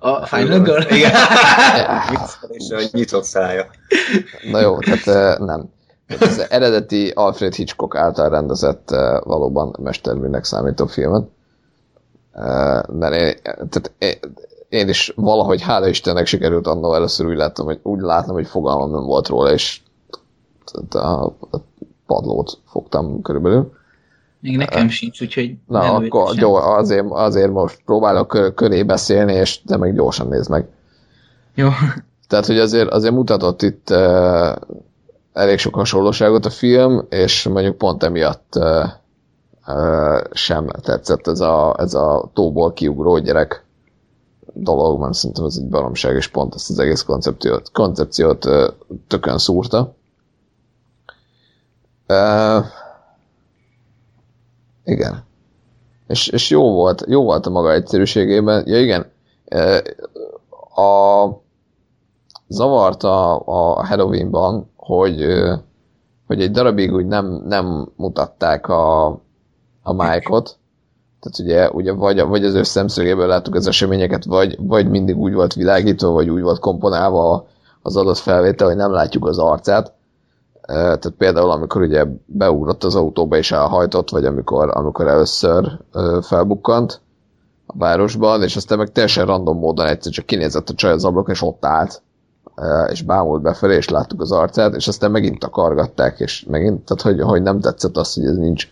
S2: A Final Girl?
S1: Igen. És a nyitott szája.
S4: Na jó, tehát eh, nem. Tehát Az eredeti Alfred Hitchcock által rendezett valóban mesterműnek számító filmet. Mert én, tehát én, én is valahogy hála Istennek sikerült annól először úgy láttam, hogy úgy látnom, hogy fogalmam nem volt róla, és a, padlót fogtam körülbelül.
S2: Még nekem sincs, úgyhogy
S4: Na, akkor gyó, azért, azért most próbálok kö- köré beszélni, és te meg gyorsan nézd meg.
S2: Jó.
S4: Tehát, hogy azért, azért mutatott itt uh, elég sok hasonlóságot a film, és mondjuk pont emiatt uh, uh, sem tetszett ez a, ez a tóból kiugró gyerek dolog, mert szerintem ez egy baromság, és pont ezt az egész koncepciót, koncepciót tökön szúrta. Uh, igen. És, és jó volt, jó volt a maga egyszerűségében. Ja igen, a zavart a, a Halloweenban, hogy, hogy egy darabig úgy nem, nem mutatták a, a Mike-ot, tehát ugye, ugye vagy, vagy az ő szemszögéből láttuk az eseményeket, vagy, vagy mindig úgy volt világítva, vagy úgy volt komponálva az adott felvétel, hogy nem látjuk az arcát. Tehát például, amikor ugye beugrott az autóba és elhajtott, vagy amikor, amikor először felbukkant a városban, és aztán meg teljesen random módon egyszer csak kinézett a csaj az ablakon, és ott állt és bámult befelé, és láttuk az arcát, és aztán megint takargatták, és megint, tehát hogy, hogy nem tetszett az, hogy ez nincs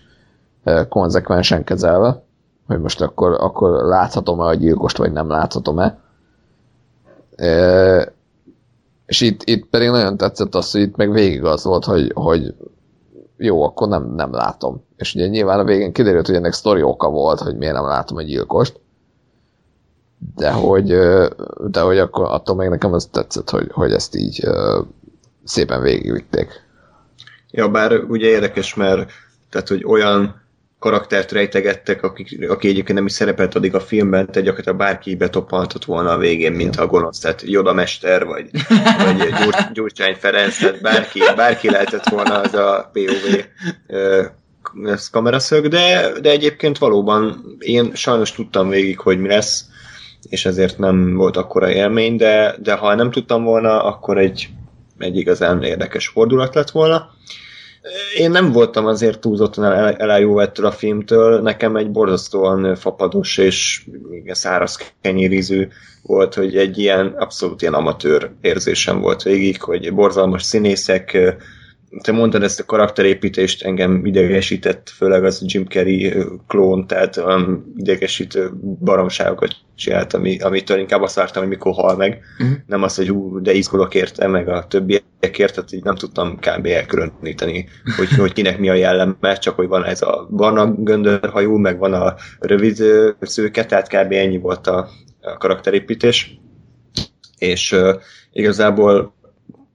S4: konzekvensen kezelve, hogy most akkor, akkor láthatom-e a gyilkost, vagy nem láthatom-e. Eh, És itt, itt pedig nagyon tetszett az, hogy itt meg végig az volt, hogy, hogy jó, akkor nem, nem látom. És ugye nyilván a végén kiderült, hogy ennek sztori oka volt, hogy miért nem látom a gyilkost. de hogy, de hogy akkor attól még nekem az tetszett, hogy, hogy ezt így szépen végigvitték.
S1: Ja, bár ugye érdekes, mert tehát, hogy olyan karaktert rejtegettek, aki, aki egyébként nem is szerepelt addig a filmben, tehát gyakorlatilag bárki betoppantott volna a végén, mint a gonosz, tehát Joda Mester, vagy, vagy Gyur, Gyurcsány Ferenc, tehát bárki, bárki lehetett volna az a POV ez kameraszög, de, de egyébként valóban én sajnos tudtam végig, hogy mi lesz, és ezért nem volt akkora élmény, de, de ha nem tudtam volna, akkor egy, egy igazán érdekes fordulat lett volna. Én nem voltam azért túlzottan el, elájó ettől a filmtől, nekem egy borzasztóan fapados és igen, száraz kenyériző volt, hogy egy ilyen abszolút ilyen amatőr érzésem volt végig, hogy borzalmas színészek, te mondtad ezt a karakterépítést, engem idegesített, főleg az Jim Carrey klón, tehát olyan idegesítő baromságokat csinált, ami, amitől inkább azt vártam, hogy mikor hal meg. Uh-huh. Nem az, hogy hú, de izgulok érte, meg a többiekért, tehát így nem tudtam kb. elkülöníteni, hogy, hogy kinek mi a jelleme, csak hogy van ez a barna göndörhajú, meg van a rövid szőke, tehát kb. ennyi volt a, a karakterépítés. És uh, igazából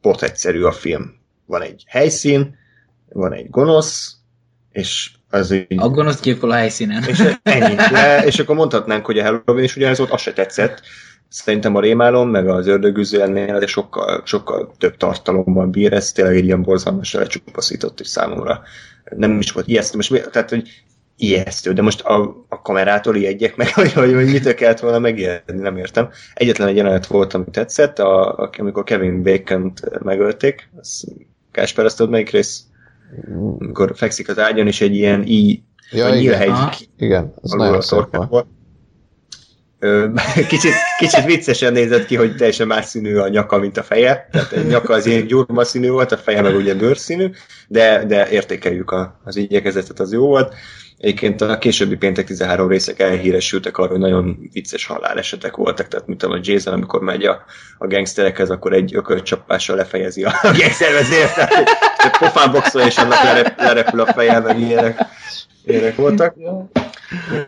S1: pot egyszerű a film van egy helyszín, van egy gonosz, és az így...
S2: A gonosz gyilkol a helyszínen.
S1: És ennyi. De, és akkor mondhatnánk, hogy a Halloween is ugyanez volt, az se tetszett. Szerintem a rémálom, meg az ördögűző ennél, de sokkal, sokkal több tartalommal bír, ez tényleg egy ilyen borzalmas lecsupaszított is számomra. Nem is volt ijesztő. Most, tehát, hogy ijesztő, de most a, a kamerától ijedjek meg, hogy, hogy, hogy mitől kellett volna megijedni, nem értem. Egyetlen egy jelenet volt, ami tetszett, a, a, amikor Kevin Bacon-t megölték, az Kásper, azt tudod melyik rész? Amikor fekszik az ágyon, és egy ilyen i,
S4: ja, igen. Hegy, igen, az nagyon szép volt.
S1: Kicsit, kicsit viccesen nézett ki, hogy teljesen más színű a nyaka, mint a feje. Tehát a nyaka az ilyen gyurma színű volt, a feje meg ugye bőrszínű, de, de értékeljük a, az igyekezetet, az jó volt. Egyébként a későbbi péntek 13 részek elhíresültek arról, hogy nagyon vicces halálesetek voltak, tehát mint a Jason, amikor megy a, a gangsterekhez, akkor egy ökölcsapással lefejezi a, a gangstervezért, tehát pofán boxol, és annak lerep, lerepül a feje, meg ilyenek, ilyenek voltak.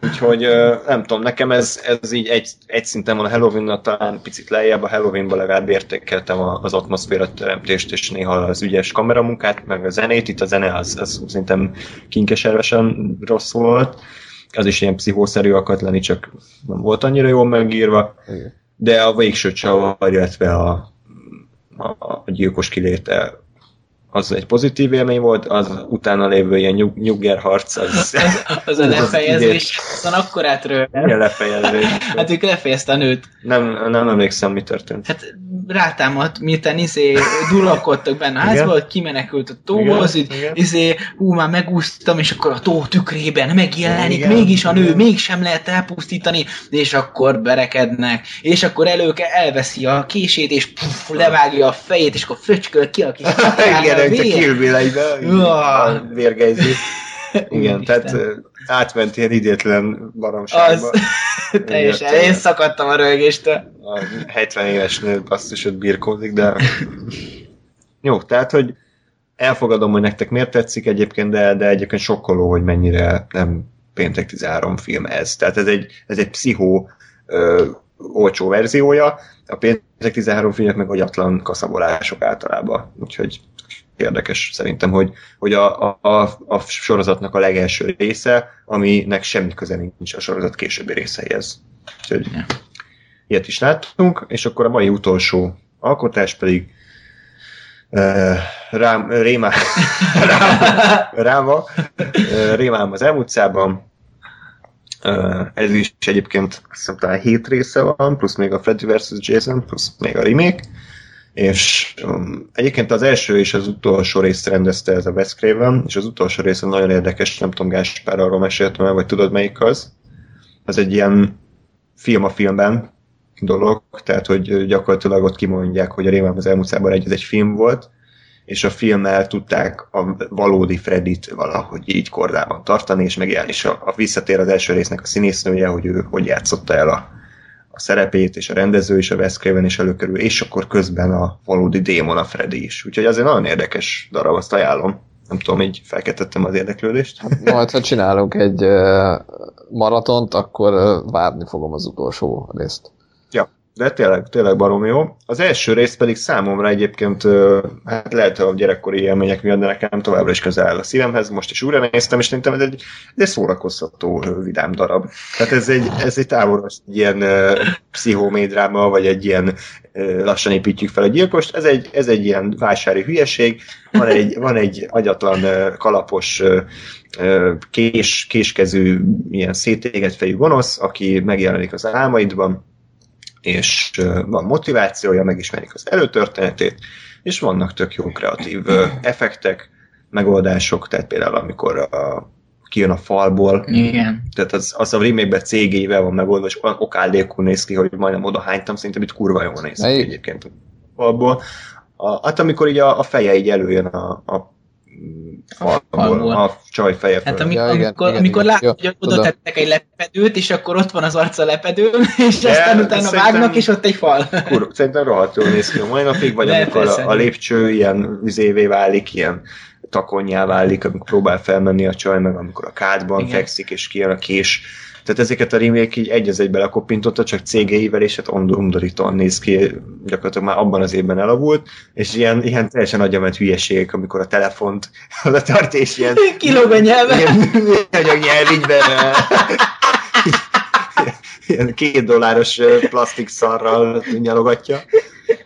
S1: Úgyhogy nem tudom, nekem ez, ez így egy, egy szinten van a halloween talán picit lejjebb, a Halloween-ban legalább értékeltem az atmoszféra teremtést, és néha az ügyes kameramunkát, meg a zenét, itt a zene az, az szerintem kinkeservesen rossz volt, az is ilyen pszichószerű akart lenni, csak nem volt annyira jól megírva, de a végső csavar, illetve a, a, a gyilkos kiléte az egy pozitív élmény volt, az utána lévő ilyen nyug, nyuggerharc, az...
S2: az, az a lefejezés, azon akkor átrölt.
S1: Igen, lefejezés.
S2: Hát ők lefejezte a nőt.
S1: Nem, nem emlékszem, mi történt.
S2: Hát rátámadt, miután izé dulakodtak benne a házba, kimenekült a tóhoz, így, izé, hú, már megúsztam, és akkor a tó tükrében megjelenik, igen, mégis a nő, igen. mégsem lehet elpusztítani, és akkor berekednek, és akkor előke elveszi a kését, és puff, levágja a fejét, és akkor fröcsköl ki a kis
S1: Igen, a Kill Bill a vérgejző. Igen, tehát átment ilyen idétlen baromságba. Az,
S2: teljesen, én szakadtam a rögéstől.
S1: A 70 éves nő basszusod birkózik, de jó, tehát, hogy elfogadom, hogy nektek miért tetszik egyébként, de, de egyébként sokkoló, hogy mennyire nem péntek 13 film ez. Tehát ez egy, ez egy pszichó ö, olcsó verziója, a péntek 13 filmek meg agyatlan kaszabolások általában. Úgyhogy érdekes szerintem, hogy, hogy a, a, a sorozatnak a legelső része, aminek semmi köze nincs a sorozat későbbi részeihez. Úgyhogy ja. ilyet is láttunk, és akkor a mai utolsó alkotás pedig uh, rám, Rémá, Ráma, Ráma uh, Rémám az elmúltszában, uh, ez is egyébként azt hiszem talán hét része van, plusz még a Freddy vs. Jason, plusz még a remake, és um, egyébként az első és az utolsó részt rendezte ez a Wes Craven, és az utolsó rész nagyon érdekes, nem tudom, Gáspár arról meséltem el, vagy tudod melyik az. Az egy ilyen film a filmben dolog, tehát hogy gyakorlatilag ott kimondják, hogy a Rémám az elmúlt egy, ez egy film volt, és a filmmel tudták a valódi Freddit valahogy így kordában tartani, és megjelni, és a, a visszatér az első résznek a színésznője, hogy ő hogy játszotta el a, a szerepét, és a rendező is, a Wes Craven is előkerül, és akkor közben a valódi démon, a Freddy is. Úgyhogy azért nagyon érdekes darab, azt ajánlom. Nem tudom, így felkeltettem az érdeklődést.
S4: Majd, ha csinálunk egy maratont, akkor várni fogom az utolsó részt.
S1: De tényleg, tényleg barom jó. Az első rész pedig számomra egyébként, hát lehet, hogy a gyerekkori élmények miatt, de nekem továbbra is közel áll a szívemhez, most is újra néztem, és szerintem ez egy, ez egy szórakoztató, vidám darab. Tehát ez egy, ez egy távolos egy ilyen uh, pszichomédráma, vagy egy ilyen lassan építjük fel a gyilkost, ez egy, ez egy ilyen vásári hülyeség, van egy, van egy agyatlan, kalapos kés, késkezű, ilyen szétégett fejű gonosz, aki megjelenik az álmaidban, és van motivációja, megismerik az előtörténetét, és vannak tök jó kreatív effektek, megoldások, tehát például amikor a, kijön a falból.
S2: Igen.
S1: Tehát az, az a remake-ben cégével van megoldva, és olyan okáldékul néz ki, hogy majdnem oda hánytam, szerintem itt kurva jól néz ki egyébként a falból. A, hát amikor így a, a feje így előjön a, a falból, a csaj feje
S2: Hát amikor, ja, igen, amikor, igen, amikor látod, hogy oda tettek egy lepedőt, és akkor ott van az arca lepedőn, és De aztán utána vágnak, és ott egy fal.
S1: Kur, szerintem rohadt jól néz ki a mai napig, vagy De amikor a, a lépcső ilyen vizévé válik, ilyen takonyá válik, amikor próbál felmenni a csaj, meg amikor a kádban Igen. fekszik, és kijön a kés. Tehát ezeket a remake így egy az egybe lekopintotta, csak cégeivel, és hát undorítóan néz ki, gyakorlatilag már abban az évben elavult, és ilyen, ilyen teljesen agyament hülyeségek, amikor a telefont oda tart, és ilyen...
S2: Kilóg a nyelve. Ilyen
S1: anyag nyelvügyben ilyen két dolláros plastik szarral nyalogatja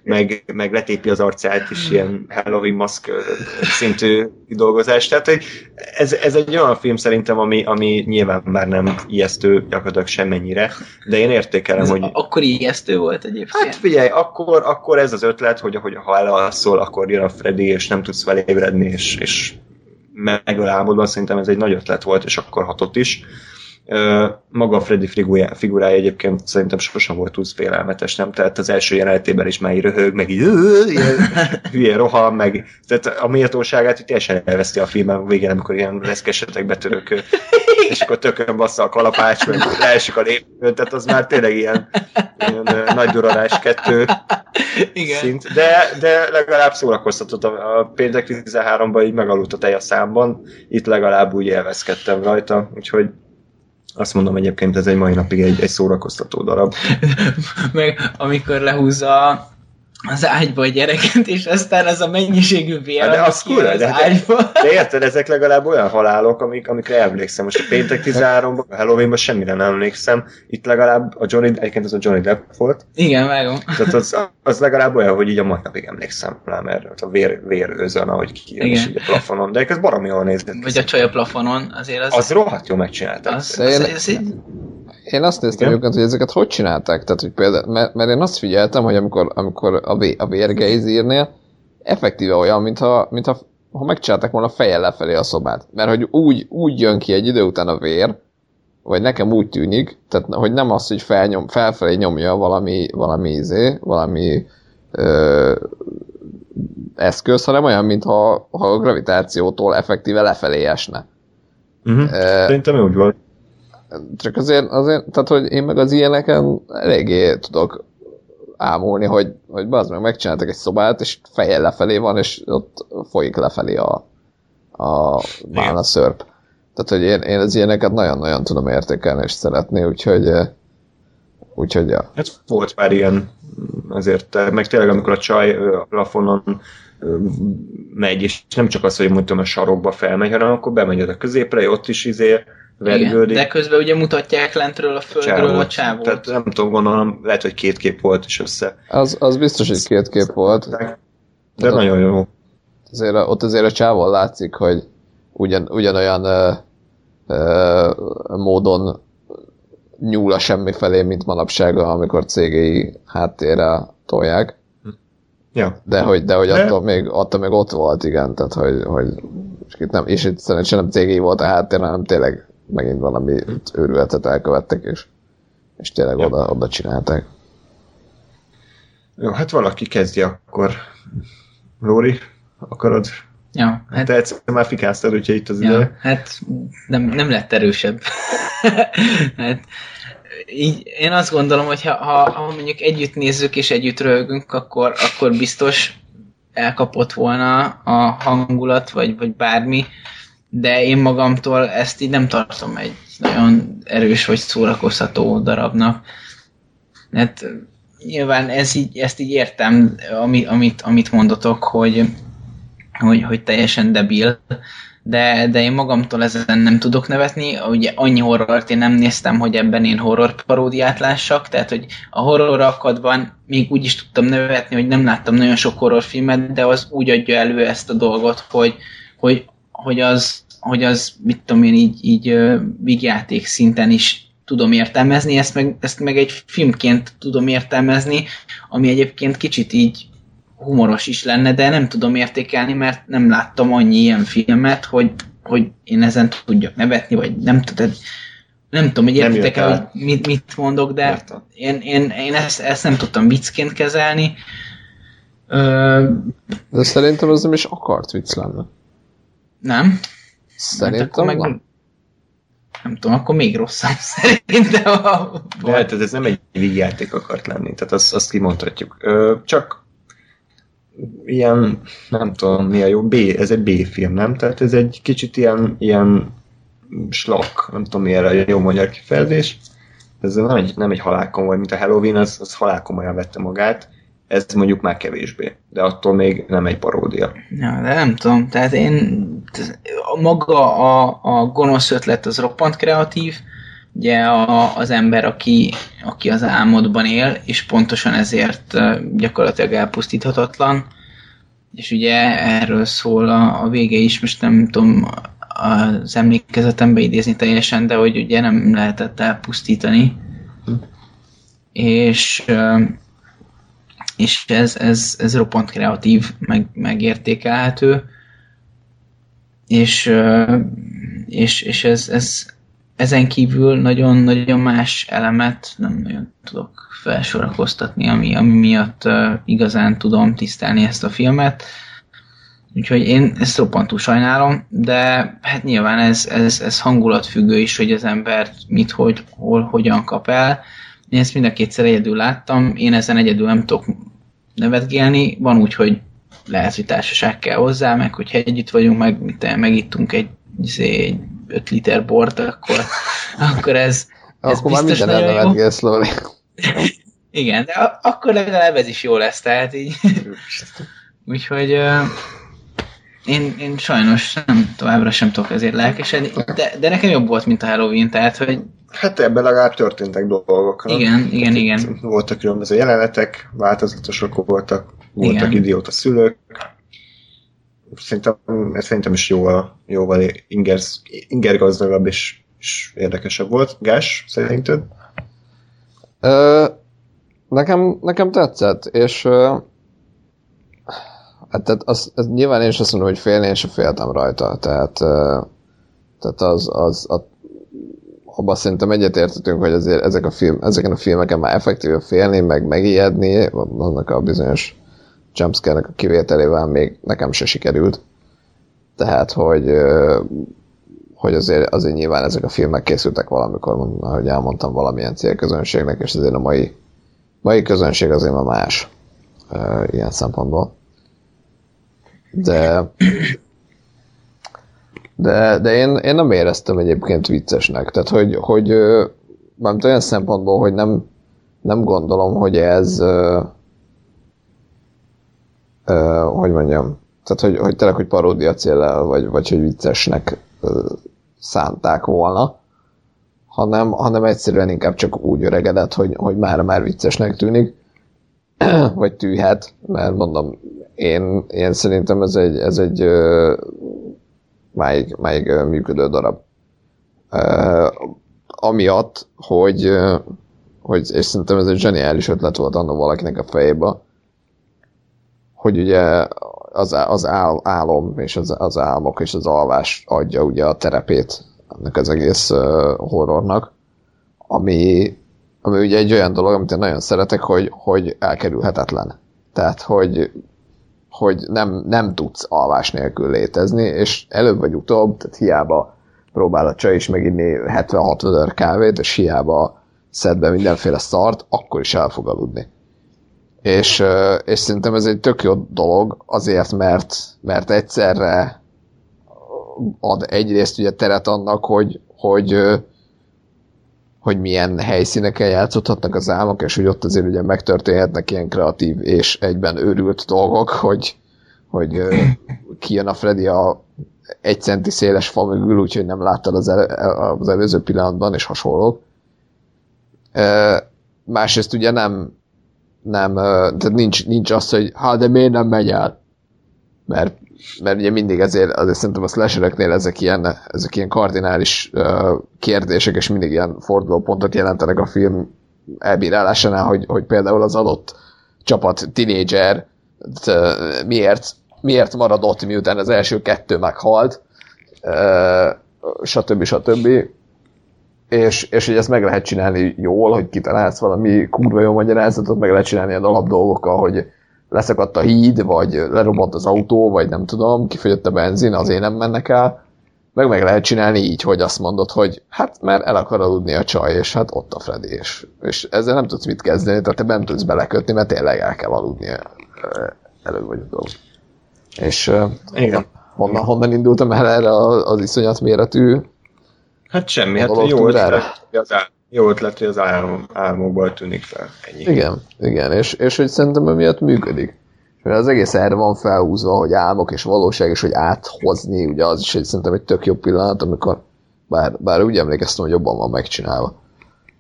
S1: meg, meg letépi az arcát, és ilyen Halloween maszk szintű dolgozás. Tehát hogy ez, ez egy olyan film szerintem, ami, ami nyilván már nem ijesztő gyakorlatilag semmennyire, de én értékelem, ez hogy...
S2: Akkor ijesztő volt egyébként.
S1: Hát figyelj, akkor, akkor ez az ötlet, hogy, hogy ha elalszol, akkor jön a Freddy, és nem tudsz felébredni, és, és megöl álmodban, szerintem ez egy nagy ötlet volt, és akkor hatott is. Maga a Freddy figurája egyébként szerintem sosem volt túl félelmetes, nem? Tehát az első jelenetében is már így röhög, meg így ilyen hülye rohan, meg tehát a méltóságát hogy teljesen elveszti a filmben végén, amikor ilyen leszkesetek betörök, és akkor tökön bassza a kalapács, meg leesik a lépcsőn, tehát az már tényleg ilyen, ilyen nagy duralás kettő Igen. szint, de, de legalább szórakoztatott a, a péntek 13-ban így megaludt a tej a számban, itt legalább úgy élvezkedtem rajta, úgyhogy azt mondom egyébként, ez egy mai napig egy, egy szórakoztató darab.
S2: Meg amikor lehúzza az ágyba a gyereket, és aztán az a mennyiségű vér,
S1: hát de az kurva, de, ágyba. De, de érted, ezek legalább olyan halálok, amik, amikre emlékszem. Most a péntek 13-ban, a Halloweenban semmire nem emlékszem. Itt legalább a Johnny, egyébként az a Johnny Depp volt.
S2: Igen, vágom.
S1: Tehát az, az legalább olyan, hogy így a mai napig emlékszem rá, mert a vér, vér őzön, ahogy kijön, Igen. és így a plafonon. De ez baromi jól nézett.
S2: Vagy a csaj a plafonon, azért az...
S1: Az rohadt jól megcsinálták. Az,
S4: az, az, az, én azt néztem egyébként, hogy ezeket hogy csinálták, tehát, hogy például, mert, mert én azt figyeltem, hogy amikor, amikor a, vé, a vérgeizírnél effektíve olyan, mintha, mintha ha megcsinálták volna fejjel lefelé a szobát. Mert hogy úgy, úgy jön ki egy idő után a vér, vagy nekem úgy tűnik, tehát hogy nem az, hogy felnyom, felfelé nyomja valami, valami izé, valami ö, eszköz, hanem olyan, mintha ha a gravitációtól effektíve lefelé esne.
S1: Uh-huh. E, Szerintem úgy volt.
S4: Csak azért, azért, tehát hogy én meg az ilyeneken eléggé tudok ámulni, hogy, hogy az meg megcsináltak egy szobát, és fejjel lefelé van, és ott folyik lefelé a, a a szörp. Tehát, hogy én, én az ilyeneket nagyon-nagyon tudom értékelni és szeretni, úgyhogy úgyhogy ja.
S1: Hát volt már ilyen azért, meg tényleg amikor a csaj a plafonon megy, és nem csak az, hogy mondtam a sarokba felmegy, hanem akkor bemegy a középre, ott is izé vergődik.
S2: Igen, de közben ugye mutatják lentről a földről csávót. a csávót.
S1: Tehát nem tudom, gondolom, lehet, hogy két kép volt is össze.
S4: Az, az biztos, hogy két kép volt.
S1: De, de nagyon jó.
S4: Azért, ott azért a csávon látszik, hogy ugyan, ugyanolyan ö, ö, módon nyúl a semmi felé, mint manapság, amikor cégei háttérre tolják.
S1: Ja.
S4: De hogy, de hogy de... attól, még, attól még ott volt, igen, tehát hogy, hogy és itt nem, és itt szerintem nem volt a háttér, hanem tényleg megint valami őrületet elkövettek, és, és tényleg ja. oda, oda csinálták.
S1: Jó, hát valaki kezdje akkor. Lóri, akarod?
S2: Ja, hát...
S1: Te egyszer már fikáztad, úgyhogy itt az
S2: ja, ide. Hát nem, nem lett erősebb. hát, így, én azt gondolom, hogy ha, ha, ha mondjuk együtt nézzük és együtt röhögünk, akkor, akkor biztos elkapott volna a hangulat, vagy, vagy bármi, de én magamtól ezt így nem tartom egy nagyon erős vagy szórakoztató darabnak. Hát nyilván ez így, ezt így értem, ami, amit, amit mondotok, hogy, hogy, hogy teljesen debil, de, de én magamtól ezen nem tudok nevetni. Ugye annyi horrort én nem néztem, hogy ebben én horror paródiát lássak, tehát hogy a horror akadban még úgy is tudtam nevetni, hogy nem láttam nagyon sok horrorfilmet, de az úgy adja elő ezt a dolgot, hogy, hogy, hogy az, hogy az, mit tudom én, így, így vígjáték szinten is tudom értelmezni, ezt meg, ezt meg egy filmként tudom értelmezni, ami egyébként kicsit így humoros is lenne, de nem tudom értékelni, mert nem láttam annyi ilyen filmet, hogy, hogy én ezen tudjak nevetni, vagy nem tudom, nem tudom, hogy értitek el, hogy mit, mit mondok, de én, én, én ezt, ezt nem tudtam viccként kezelni.
S4: Ö... De szerintem az nem is akart vicc lenne.
S2: Nem?
S4: Szerintem meg,
S2: nem. Nem tudom, akkor még rosszabb szerintem. A...
S1: De hát ez nem egy vígjáték akart lenni, tehát azt, azt kimondhatjuk. Ö, csak ilyen, nem tudom mi a jó, B, ez egy B-film, nem? Tehát ez egy kicsit ilyen, ilyen slak, nem tudom mi a jó magyar kifejezés. Ez nem egy, nem egy halálkomoly, mint a Halloween, az, az halálkomolyan vette magát. Ez mondjuk már kevésbé, de attól még nem egy paródia.
S2: Ja, de nem tudom, tehát én maga a, a gonosz ötlet az roppant kreatív, ugye a, az ember, aki, aki az álmodban él, és pontosan ezért gyakorlatilag elpusztíthatatlan, és ugye erről szól a, a vége is, most nem tudom az emlékezetembe idézni teljesen, de hogy ugye nem lehetett elpusztítani, hm. és és ez, ez, ez roppant kreatív, meg, megértékelhető, és, és, és ez, ez, ezen kívül nagyon-nagyon más elemet nem nagyon tudok felsorakoztatni, ami, ami miatt uh, igazán tudom tisztelni ezt a filmet. Úgyhogy én ezt roppantul sajnálom, de hát nyilván ez, ez, ez hangulatfüggő is, hogy az ember mit, hogy, hol, hogyan kap el. Én ezt mind a kétszer egyedül láttam, én ezen egyedül nem tudok nevetgélni, van úgy, hogy lehet, hogy társaság kell hozzá, meg hogyha együtt vagyunk, meg mit, megittunk egy, izé, egy 5 liter bort, akkor, akkor ez, ez
S4: akkor már minden elnevetgélsz, Lóri.
S2: Igen, de akkor legalább ez is jó lesz, tehát így. Úgyhogy uh, én, én sajnos nem, továbbra sem tudok ezért lelkesedni, de, de nekem jobb volt, mint a Halloween, tehát hogy...
S1: Hát ebben legalább történtek dolgok.
S2: Igen, nem? igen, igen.
S1: Voltak különböző jelenetek, változatosok voltak, voltak igen. idióta szülők. Szerintem, ez szerintem is jóval, jóval inger, inger gazdagabb és, és érdekesebb volt. Gás, szerinted?
S4: Ö, nekem, nekem tetszett, és Hát tehát az, az, nyilván én is azt mondom, hogy félni, én sem féltem rajta, tehát, tehát az, az a, abban szerintem egyetértetünk, hogy azért ezek a film, ezeken a filmeken már effektíve félni, meg megijedni, annak a bizonyos jumpscare a kivételével még nekem se sikerült. Tehát, hogy, hogy azért, azért nyilván ezek a filmek készültek valamikor, ahogy elmondtam, valamilyen célközönségnek, és azért a mai, mai közönség azért ma más ilyen szempontból. De de, de én, én nem éreztem egyébként viccesnek. Tehát, hogy, hogy mármint olyan szempontból, hogy nem, nem gondolom, hogy ez ö, ö, hogy mondjam, tehát, hogy, hogy tényleg, hogy paródia célral, vagy, vagy hogy viccesnek ö, szánták volna, hanem, hanem egyszerűen inkább csak úgy öregedett, hogy, hogy már már viccesnek tűnik, vagy tűhet, mert mondom, én, én szerintem ez egy, ez egy uh, máig, máig működő darab. Uh, amiatt, hogy, hogy, és szerintem ez egy zseniális ötlet volt annak valakinek a fejébe, hogy ugye az, az ál, álom és az, az álmok és az alvás adja ugye a terepét ennek az egész uh, horrornak, ami, ami ugye egy olyan dolog, amit én nagyon szeretek, hogy, hogy elkerülhetetlen. Tehát, hogy hogy nem, nem tudsz alvás nélkül létezni, és előbb vagy utóbb, tehát hiába próbál a csaj is meginni 70-60 kávét, és hiába szed be mindenféle szart, akkor is el fog aludni. És, és szerintem ez egy tök jó dolog, azért, mert, mert egyszerre ad egyrészt ugye teret annak, hogy, hogy, hogy milyen helyszíneken játszódhatnak az álmok, és hogy ott azért ugye megtörténhetnek ilyen kreatív és egyben őrült dolgok, hogy, hogy kijön a Freddy a egy centi széles fa mögül, úgyhogy nem láttad az, el, az előző pillanatban, és hasonlók. Másrészt ugye nem, nem tehát nincs, nincs az, hogy hát de miért nem megy el? Mert, mert ugye mindig ezért, azért szerintem a slashereknél ezek ilyen, ezek ilyen kardinális uh, kérdések, és mindig ilyen fordulópontot jelentenek a film elbírálásánál, hogy, hogy például az adott csapat tinédzser miért, miért maradott, miután az első kettő meghalt, uh, stb. stb és, és hogy ezt meg lehet csinálni jól, hogy kitalálsz valami kurva jó magyarázatot, meg lehet csinálni ilyen alap dolgokkal, hogy leszakadt a híd, vagy lerobbant az autó, vagy nem tudom, kifogyott a benzin, azért nem mennek el, meg meg lehet csinálni így, hogy azt mondod, hogy hát mert el akar aludni a csaj, és hát ott a Freddy, és, és ezzel nem tudsz mit kezdeni, tehát te nem tudsz belekötni, mert tényleg el kell aludni elő vagy dolog. És Igen. Honnan, honnan indultam el erre az iszonyat méretű
S1: Hát semmi, hát jó ötlet, az jó ötlet, hogy az álom, álmokból tűnik fel. Ennyi.
S4: Igen, igen, és, és hogy szerintem emiatt működik. Mert az egész erre van felhúzva, hogy álmok és valóság, és hogy áthozni, ugye az is egy, szerintem egy tök jobb pillanat, amikor, bár, bár úgy emlékeztem, hogy jobban van megcsinálva.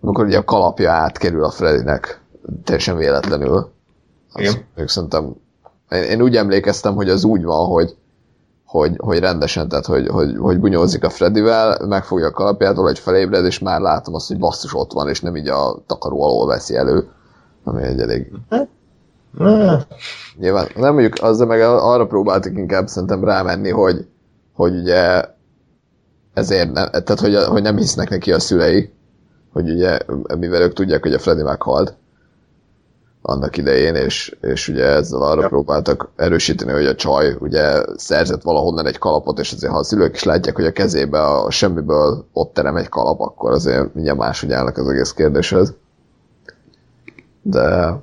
S4: Amikor ugye a kalapja átkerül a Freddynek, teljesen véletlenül. Az, Igen. Ők szerintem, én, én úgy emlékeztem, hogy az úgy van, hogy hogy, hogy rendesen, tehát hogy, hogy, hogy bunyózik a Freddyvel, megfogja a kalapját, egy felébred, és már látom azt, hogy basszus ott van, és nem így a takaró alól veszi elő, ami egy elég... Nyilván, nem mondjuk, azzal meg arra próbáltak inkább szerintem rámenni, hogy, hogy ugye ezért nem, tehát hogy, hogy nem hisznek neki a szülei, hogy ugye, mivel ők tudják, hogy a Freddy meghalt, annak idején, és, és ugye ezzel arra ja. próbáltak erősíteni, hogy a csaj ugye szerzett valahonnan egy kalapot, és azért ha a szülők is látják, hogy a kezébe a semmiből ott terem egy kalap, akkor azért mindjárt máshogy állnak az egész kérdéshez. De,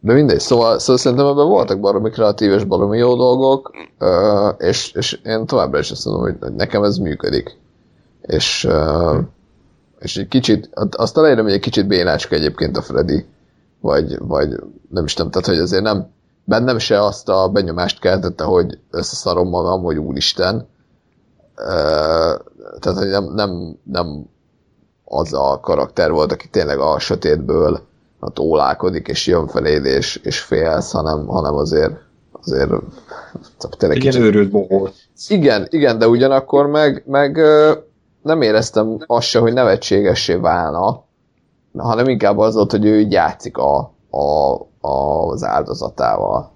S4: de mindegy, szóval, szóval szerintem ebben voltak baromi kreatív és baromi jó dolgok, és, és én továbbra is azt mondom, hogy nekem ez működik. És, és egy kicsit, azt elejére, hogy egy kicsit bénácska egyébként a Freddy vagy, vagy nem is tudom, tehát hogy azért nem, bennem se azt a benyomást keltette, hogy összeszarom magam, hogy úristen. Tehát, hogy nem, nem, nem az a karakter volt, aki tényleg a sötétből a tólálkodik, és jön feléd, és, és félsz, hanem, hanem azért, azért
S1: tényleg Igen, őrült bohóc.
S4: Igen, igen, de ugyanakkor meg, meg nem éreztem azt se, hogy nevetségessé válna, hanem inkább az volt, hogy ő így játszik a, a, a, az áldozatával.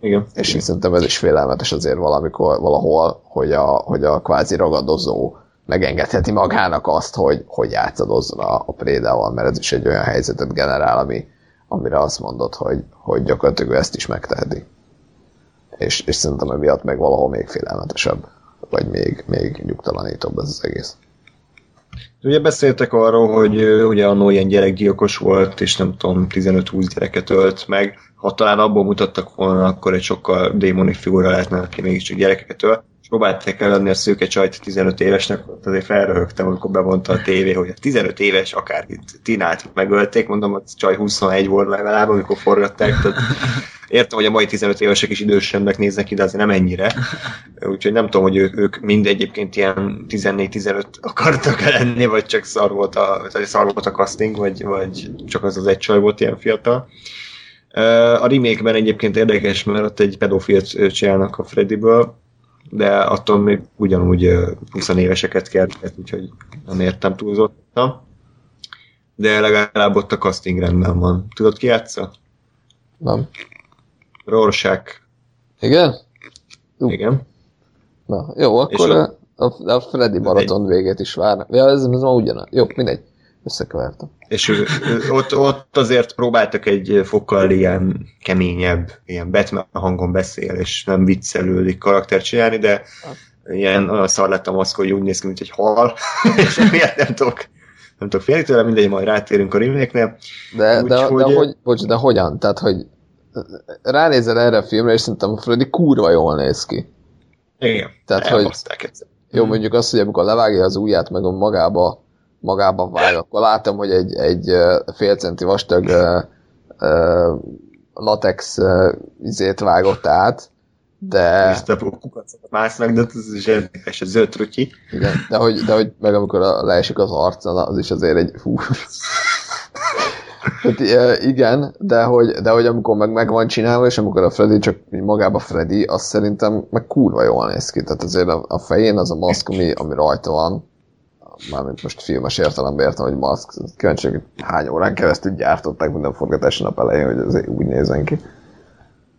S1: Igen.
S4: És én szerintem ez is félelmetes azért valamikor, valahol, hogy a, hogy a kvázi ragadozó megengedheti magának azt, hogy, hogy játszadozzon a, a prédával, mert ez is egy olyan helyzetet generál, ami, amire azt mondod, hogy, hogy gyakorlatilag ezt is megteheti. És, és szerintem emiatt meg valahol még félelmetesebb, vagy még, még nyugtalanítóbb ez az egész.
S1: Ugye beszéltek arról, hogy ugye annó ilyen gyerekgyilkos volt, és nem tudom, 15-20 gyereket ölt meg. Ha talán abból mutattak volna, akkor egy sokkal démoni figura lehetne, aki mégiscsak gyerekeket ölt. És próbálták eladni a szőke csajt 15 évesnek, azért felröhögtem, amikor bevonta a tévé, hogy a 15 éves akár Tinát megölték, mondom, a csaj 21 volt legalább, amikor forgatták, tehát Értem, hogy a mai 15 évesek is idősebbnek néznek ki, de azért nem ennyire. Úgyhogy nem tudom, hogy ők, ők mind egyébként ilyen 14-15 akartak lenni, vagy csak szar volt a, vagy szar volt a casting, vagy, vagy csak az az egy csaj volt ilyen fiatal. A remake-ben egyébként érdekes, mert ott egy pedofilt csinálnak a Freddyből, de attól még ugyanúgy 20 éveseket kell, úgyhogy nem értem túlzottan. De legalább ott a casting rendben van. Tudod ki játsza?
S4: Nem.
S1: Rorschach.
S4: Igen?
S1: Uh. Igen.
S4: Na, jó, akkor a, a, a Freddy maraton végét is vár. Ja, ez, ez ma ugyanaz. Jó, mindegy. Összekevertem.
S1: És ott, ott azért próbáltak egy fokkal ilyen keményebb, ilyen Batman hangon beszél, és nem viccelődik karakter csinálni, de ilyen olyan szar lett a maszk, hogy úgy néz ki, mint egy hal, és miért nem tudok nem tudok félni tőle, mindegy, majd rátérünk a remake
S4: De, Úgy, de, hogy... de, hogy, bocs, de hogyan? Tehát, hogy ránézel erre a filmre, és szerintem a Freddy kurva jól néz ki.
S1: Igen,
S4: Tehát, hogy, jó, mondjuk azt, hogy amikor levágja az ujját, meg a magába magában vág, akkor látom, hogy egy, egy fél centi vastag ö, ö, latex ö, izét vágott át, de,
S1: Ezt a kukacokat másznak, de ez is érdekes, a zöld trutyi.
S4: igen, de, hogy, de hogy meg amikor a- leesik az arca, az is azért egy fú. Hát, ö, igen, de hogy, de hogy amikor meg, meg van csinálva, és amikor a Freddy csak magába Freddy, az szerintem meg kurva jól néz ki. Tehát azért a, a fején az a maszk, ami, ami rajta van, mármint most filmes értelemben értem, hogy maszk, kíváncsi, hogy hány órán keresztül gyártották minden forgatási nap elején, hogy ez úgy nézzen ki.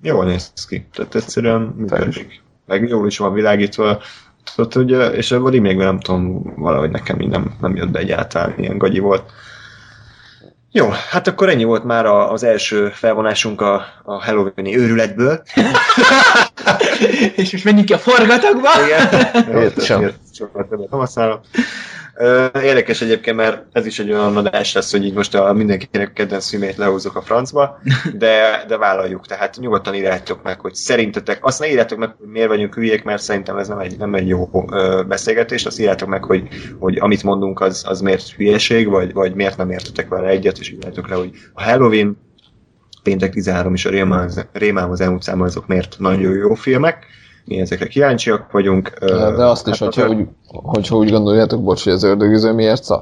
S1: Jól néz ki. Tehát egyszerűen működik. Meg jól is van világítva. Tudod, hogy, és a remake nem tudom, valahogy nekem így nem, nem jött be egyáltalán, ilyen gagyi volt. Jó, hát akkor ennyi volt már a- az első felvonásunk a, a Halloween-i őrületből.
S2: és most menjünk ki a forgatagba.
S1: Igen.
S4: Értem.
S1: Ezért Érdekes egyébként, mert ez is egy olyan adás lesz, hogy így most a mindenkinek kedvenc filmét lehúzok a francba, de, de vállaljuk. Tehát nyugodtan írjátok meg, hogy szerintetek, azt ne írjátok meg, hogy miért vagyunk hülyék, mert szerintem ez nem egy, nem egy jó beszélgetés, azt írjátok meg, hogy, hogy amit mondunk, az, az miért hülyeség, vagy, vagy miért nem értetek vele egyet, és írjátok le, hogy a Halloween, péntek 13 és a Rémám Rémám az elmúlt számban azok miért nagyon jó filmek, mi ezekre kíváncsiak vagyunk. Ö,
S4: De azt is,
S1: hát
S4: hogyha
S1: a-
S4: úgy, hogyha úgy gondoljátok, bocs, hogy az ördögüző miért szar?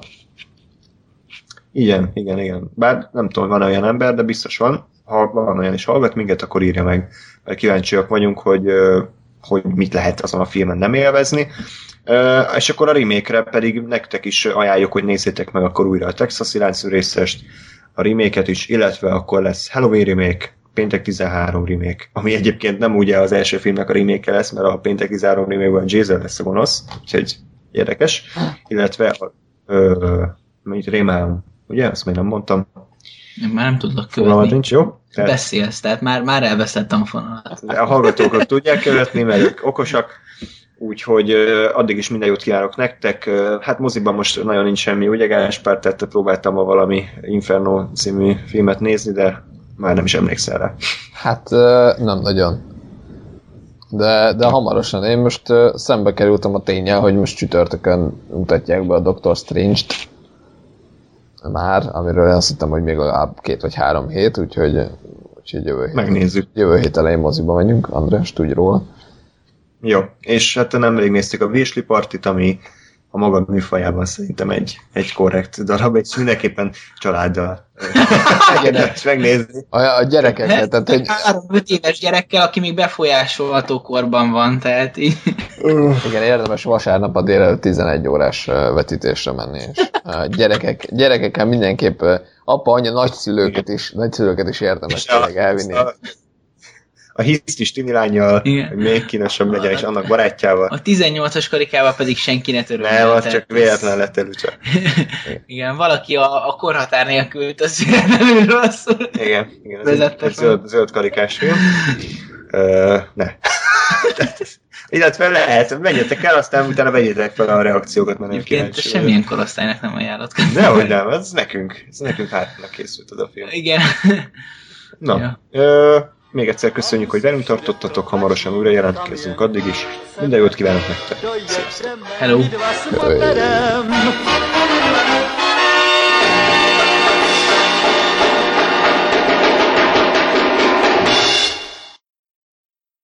S1: Igen, igen, igen. Bár nem tudom, van olyan ember, de biztos van. Ha van olyan is hallgat minket, akkor írja meg. Mert Kíváncsiak vagyunk, hogy, hogy mit lehet azon a filmen nem élvezni. És akkor a remake pedig nektek is ajánljuk, hogy nézzétek meg akkor újra a Texas Láncú részest, a remake is, illetve akkor lesz Halloween remake, Péntek 13 remake, ami egyébként nem ugye az első filmnek a remake lesz, mert a Péntek 13 remake-ben Jason lesz a gonosz, úgyhogy érdekes. Illetve a, ö, mint ugye? Azt még nem mondtam.
S2: Én már nem tudlak
S1: Fogalmat
S2: követni.
S1: nincs, jó? Tehát
S2: Beszélsz, tehát már, már elveszettem a fonalat.
S1: a hallgatókat tudják követni, mert okosak, úgyhogy addig is minden jót kívánok nektek. Hát moziban most nagyon nincs semmi, ugye Gáspár, tehát próbáltam ma valami Inferno című filmet nézni, de már nem is emlékszel rá.
S4: Hát nem nagyon. De, de hamarosan. Én most szembe kerültem a tényel, hogy most csütörtökön mutatják be a Doctor Strange-t. Már, amiről azt hittem, hogy még legalább két vagy három hét, úgyhogy, úgyhogy jövő, hét,
S1: Megnézzük.
S4: jövő hét elején moziba megyünk. András, tudj róla.
S1: Jó, és hát nemrég néztük a Weasley Partit, ami a maga műfajában szerintem egy, egy korrekt darab, és mindenképpen családdal érdemes megnézni.
S4: A, a gyerekeket, tehát hogy
S2: Három-öt éves gyerekkel, aki még befolyásolható korban van, tehát így.
S4: Igen, érdemes vasárnap a délelőtt 11 órás vetítésre menni, és ö, gyerekek, gyerekekkel mindenképp apa, anya, nagyszülőket is, nagyszülőket is érdemes
S1: a,
S4: tényleg elvinni.
S1: a, a hisztis tini lányjal,
S2: Igen.
S1: hogy még kínosabb legyen, és annak barátjával.
S2: A 18-as karikával pedig senki ne törődjön.
S1: Nem, az csak véletlen lett elütve.
S2: Igen, valaki a, a korhatár nélkül az véletlenül rosszul.
S1: Igen, igen ez egy, egy zöld, zöld karikás film. Ö, ne. Illetve lehet, menjetek el, aztán utána vegyétek fel a reakciókat, mert nem kíváncsi
S2: semmilyen korosztálynak nem ajánlott.
S1: Dehogy nem, ez nekünk, ez nekünk hátnak készült az a film.
S2: Igen.
S1: Na,
S2: Ja.
S1: ö, még egyszer köszönjük, hogy velünk tartottatok, hamarosan újra jelentkezünk. addig is. Minden jót kívánok nektek! Sziasztok!
S2: Hello!
S3: Hello.